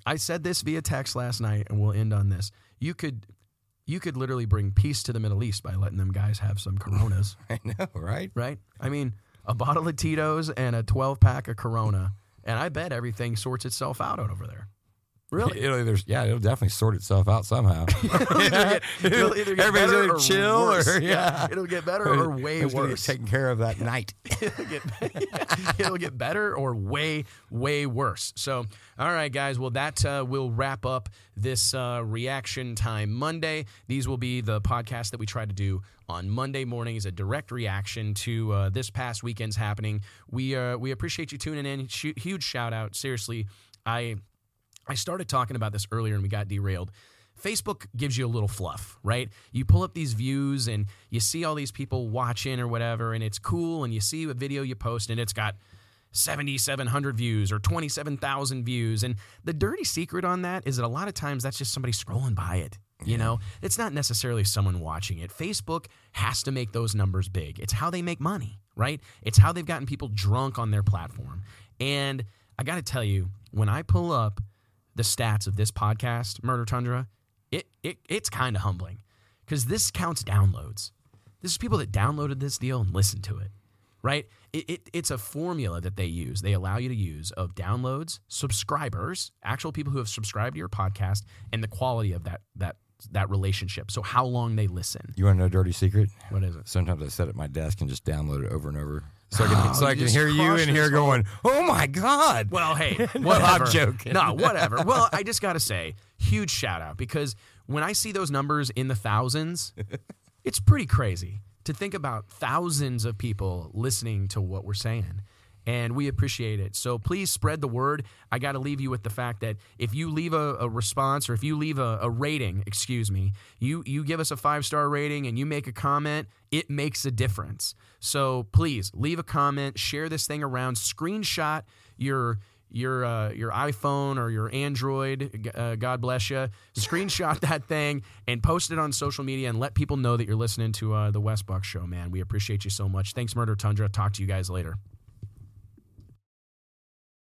I said this via text last night, and we'll end on this. You could, you could literally bring peace to the Middle East by letting them guys have some Coronas, I know, right? right? I mean, a bottle of Tito's and a 12 pack of Corona, and I bet everything sorts itself out over there. Really? It'll either, yeah, it'll definitely sort itself out somehow. It'll either get- it'll either get Everybody's better or chill worse. or yeah. it'll get better or way Who's worse. taken care of that night. it'll get, it'll get better or way, way worse. So, all right, guys. Well, that uh, will wrap up this uh, reaction time Monday. These will be the podcasts that we try to do on Monday morning is a direct reaction to uh, this past weekend's happening. We uh, we appreciate you tuning in. Hu- Huge shout out. Seriously, I I started talking about this earlier and we got derailed. Facebook gives you a little fluff, right? You pull up these views and you see all these people watching or whatever, and it's cool. And you see a video you post and it's got 7,700 views or 27,000 views. And the dirty secret on that is that a lot of times that's just somebody scrolling by it. You mm-hmm. know, it's not necessarily someone watching it. Facebook has to make those numbers big. It's how they make money, right? It's how they've gotten people drunk on their platform. And I got to tell you, when I pull up the stats of this podcast, Murder Tundra, it, it it's kind of humbling because this counts downloads. This is people that downloaded this deal and listened to it, right? It, it, it's a formula that they use. They allow you to use of downloads, subscribers, actual people who have subscribed to your podcast, and the quality of that that that relationship. So how long they listen. You want to know a dirty secret? What is it? Sometimes I sit at my desk and just download it over and over. so I can oh, so Oh, I you can hear you crushed in here oh. going, "Oh my god!" Well, hey, No, whatever. I'm joking. No, whatever. Well, I just got to say, huge shout out because when I see those numbers in the thousands, it's pretty crazy to think about thousands of people listening to what we're saying. And we appreciate it. So please spread the word. I got to leave you with the fact that if you leave a, a response or if you leave a, a rating, excuse me, you, you give us a five star rating and you make a comment, it makes a difference. So please leave a comment, share this thing around, screenshot your your uh, your iPhone or your Android, uh, God bless you. Screenshot that thing and post it on social media and let people know that you're listening to uh, the Wes Buck Show. Man, we appreciate you so much. Thanks, Murder Tundra. Talk to you guys later.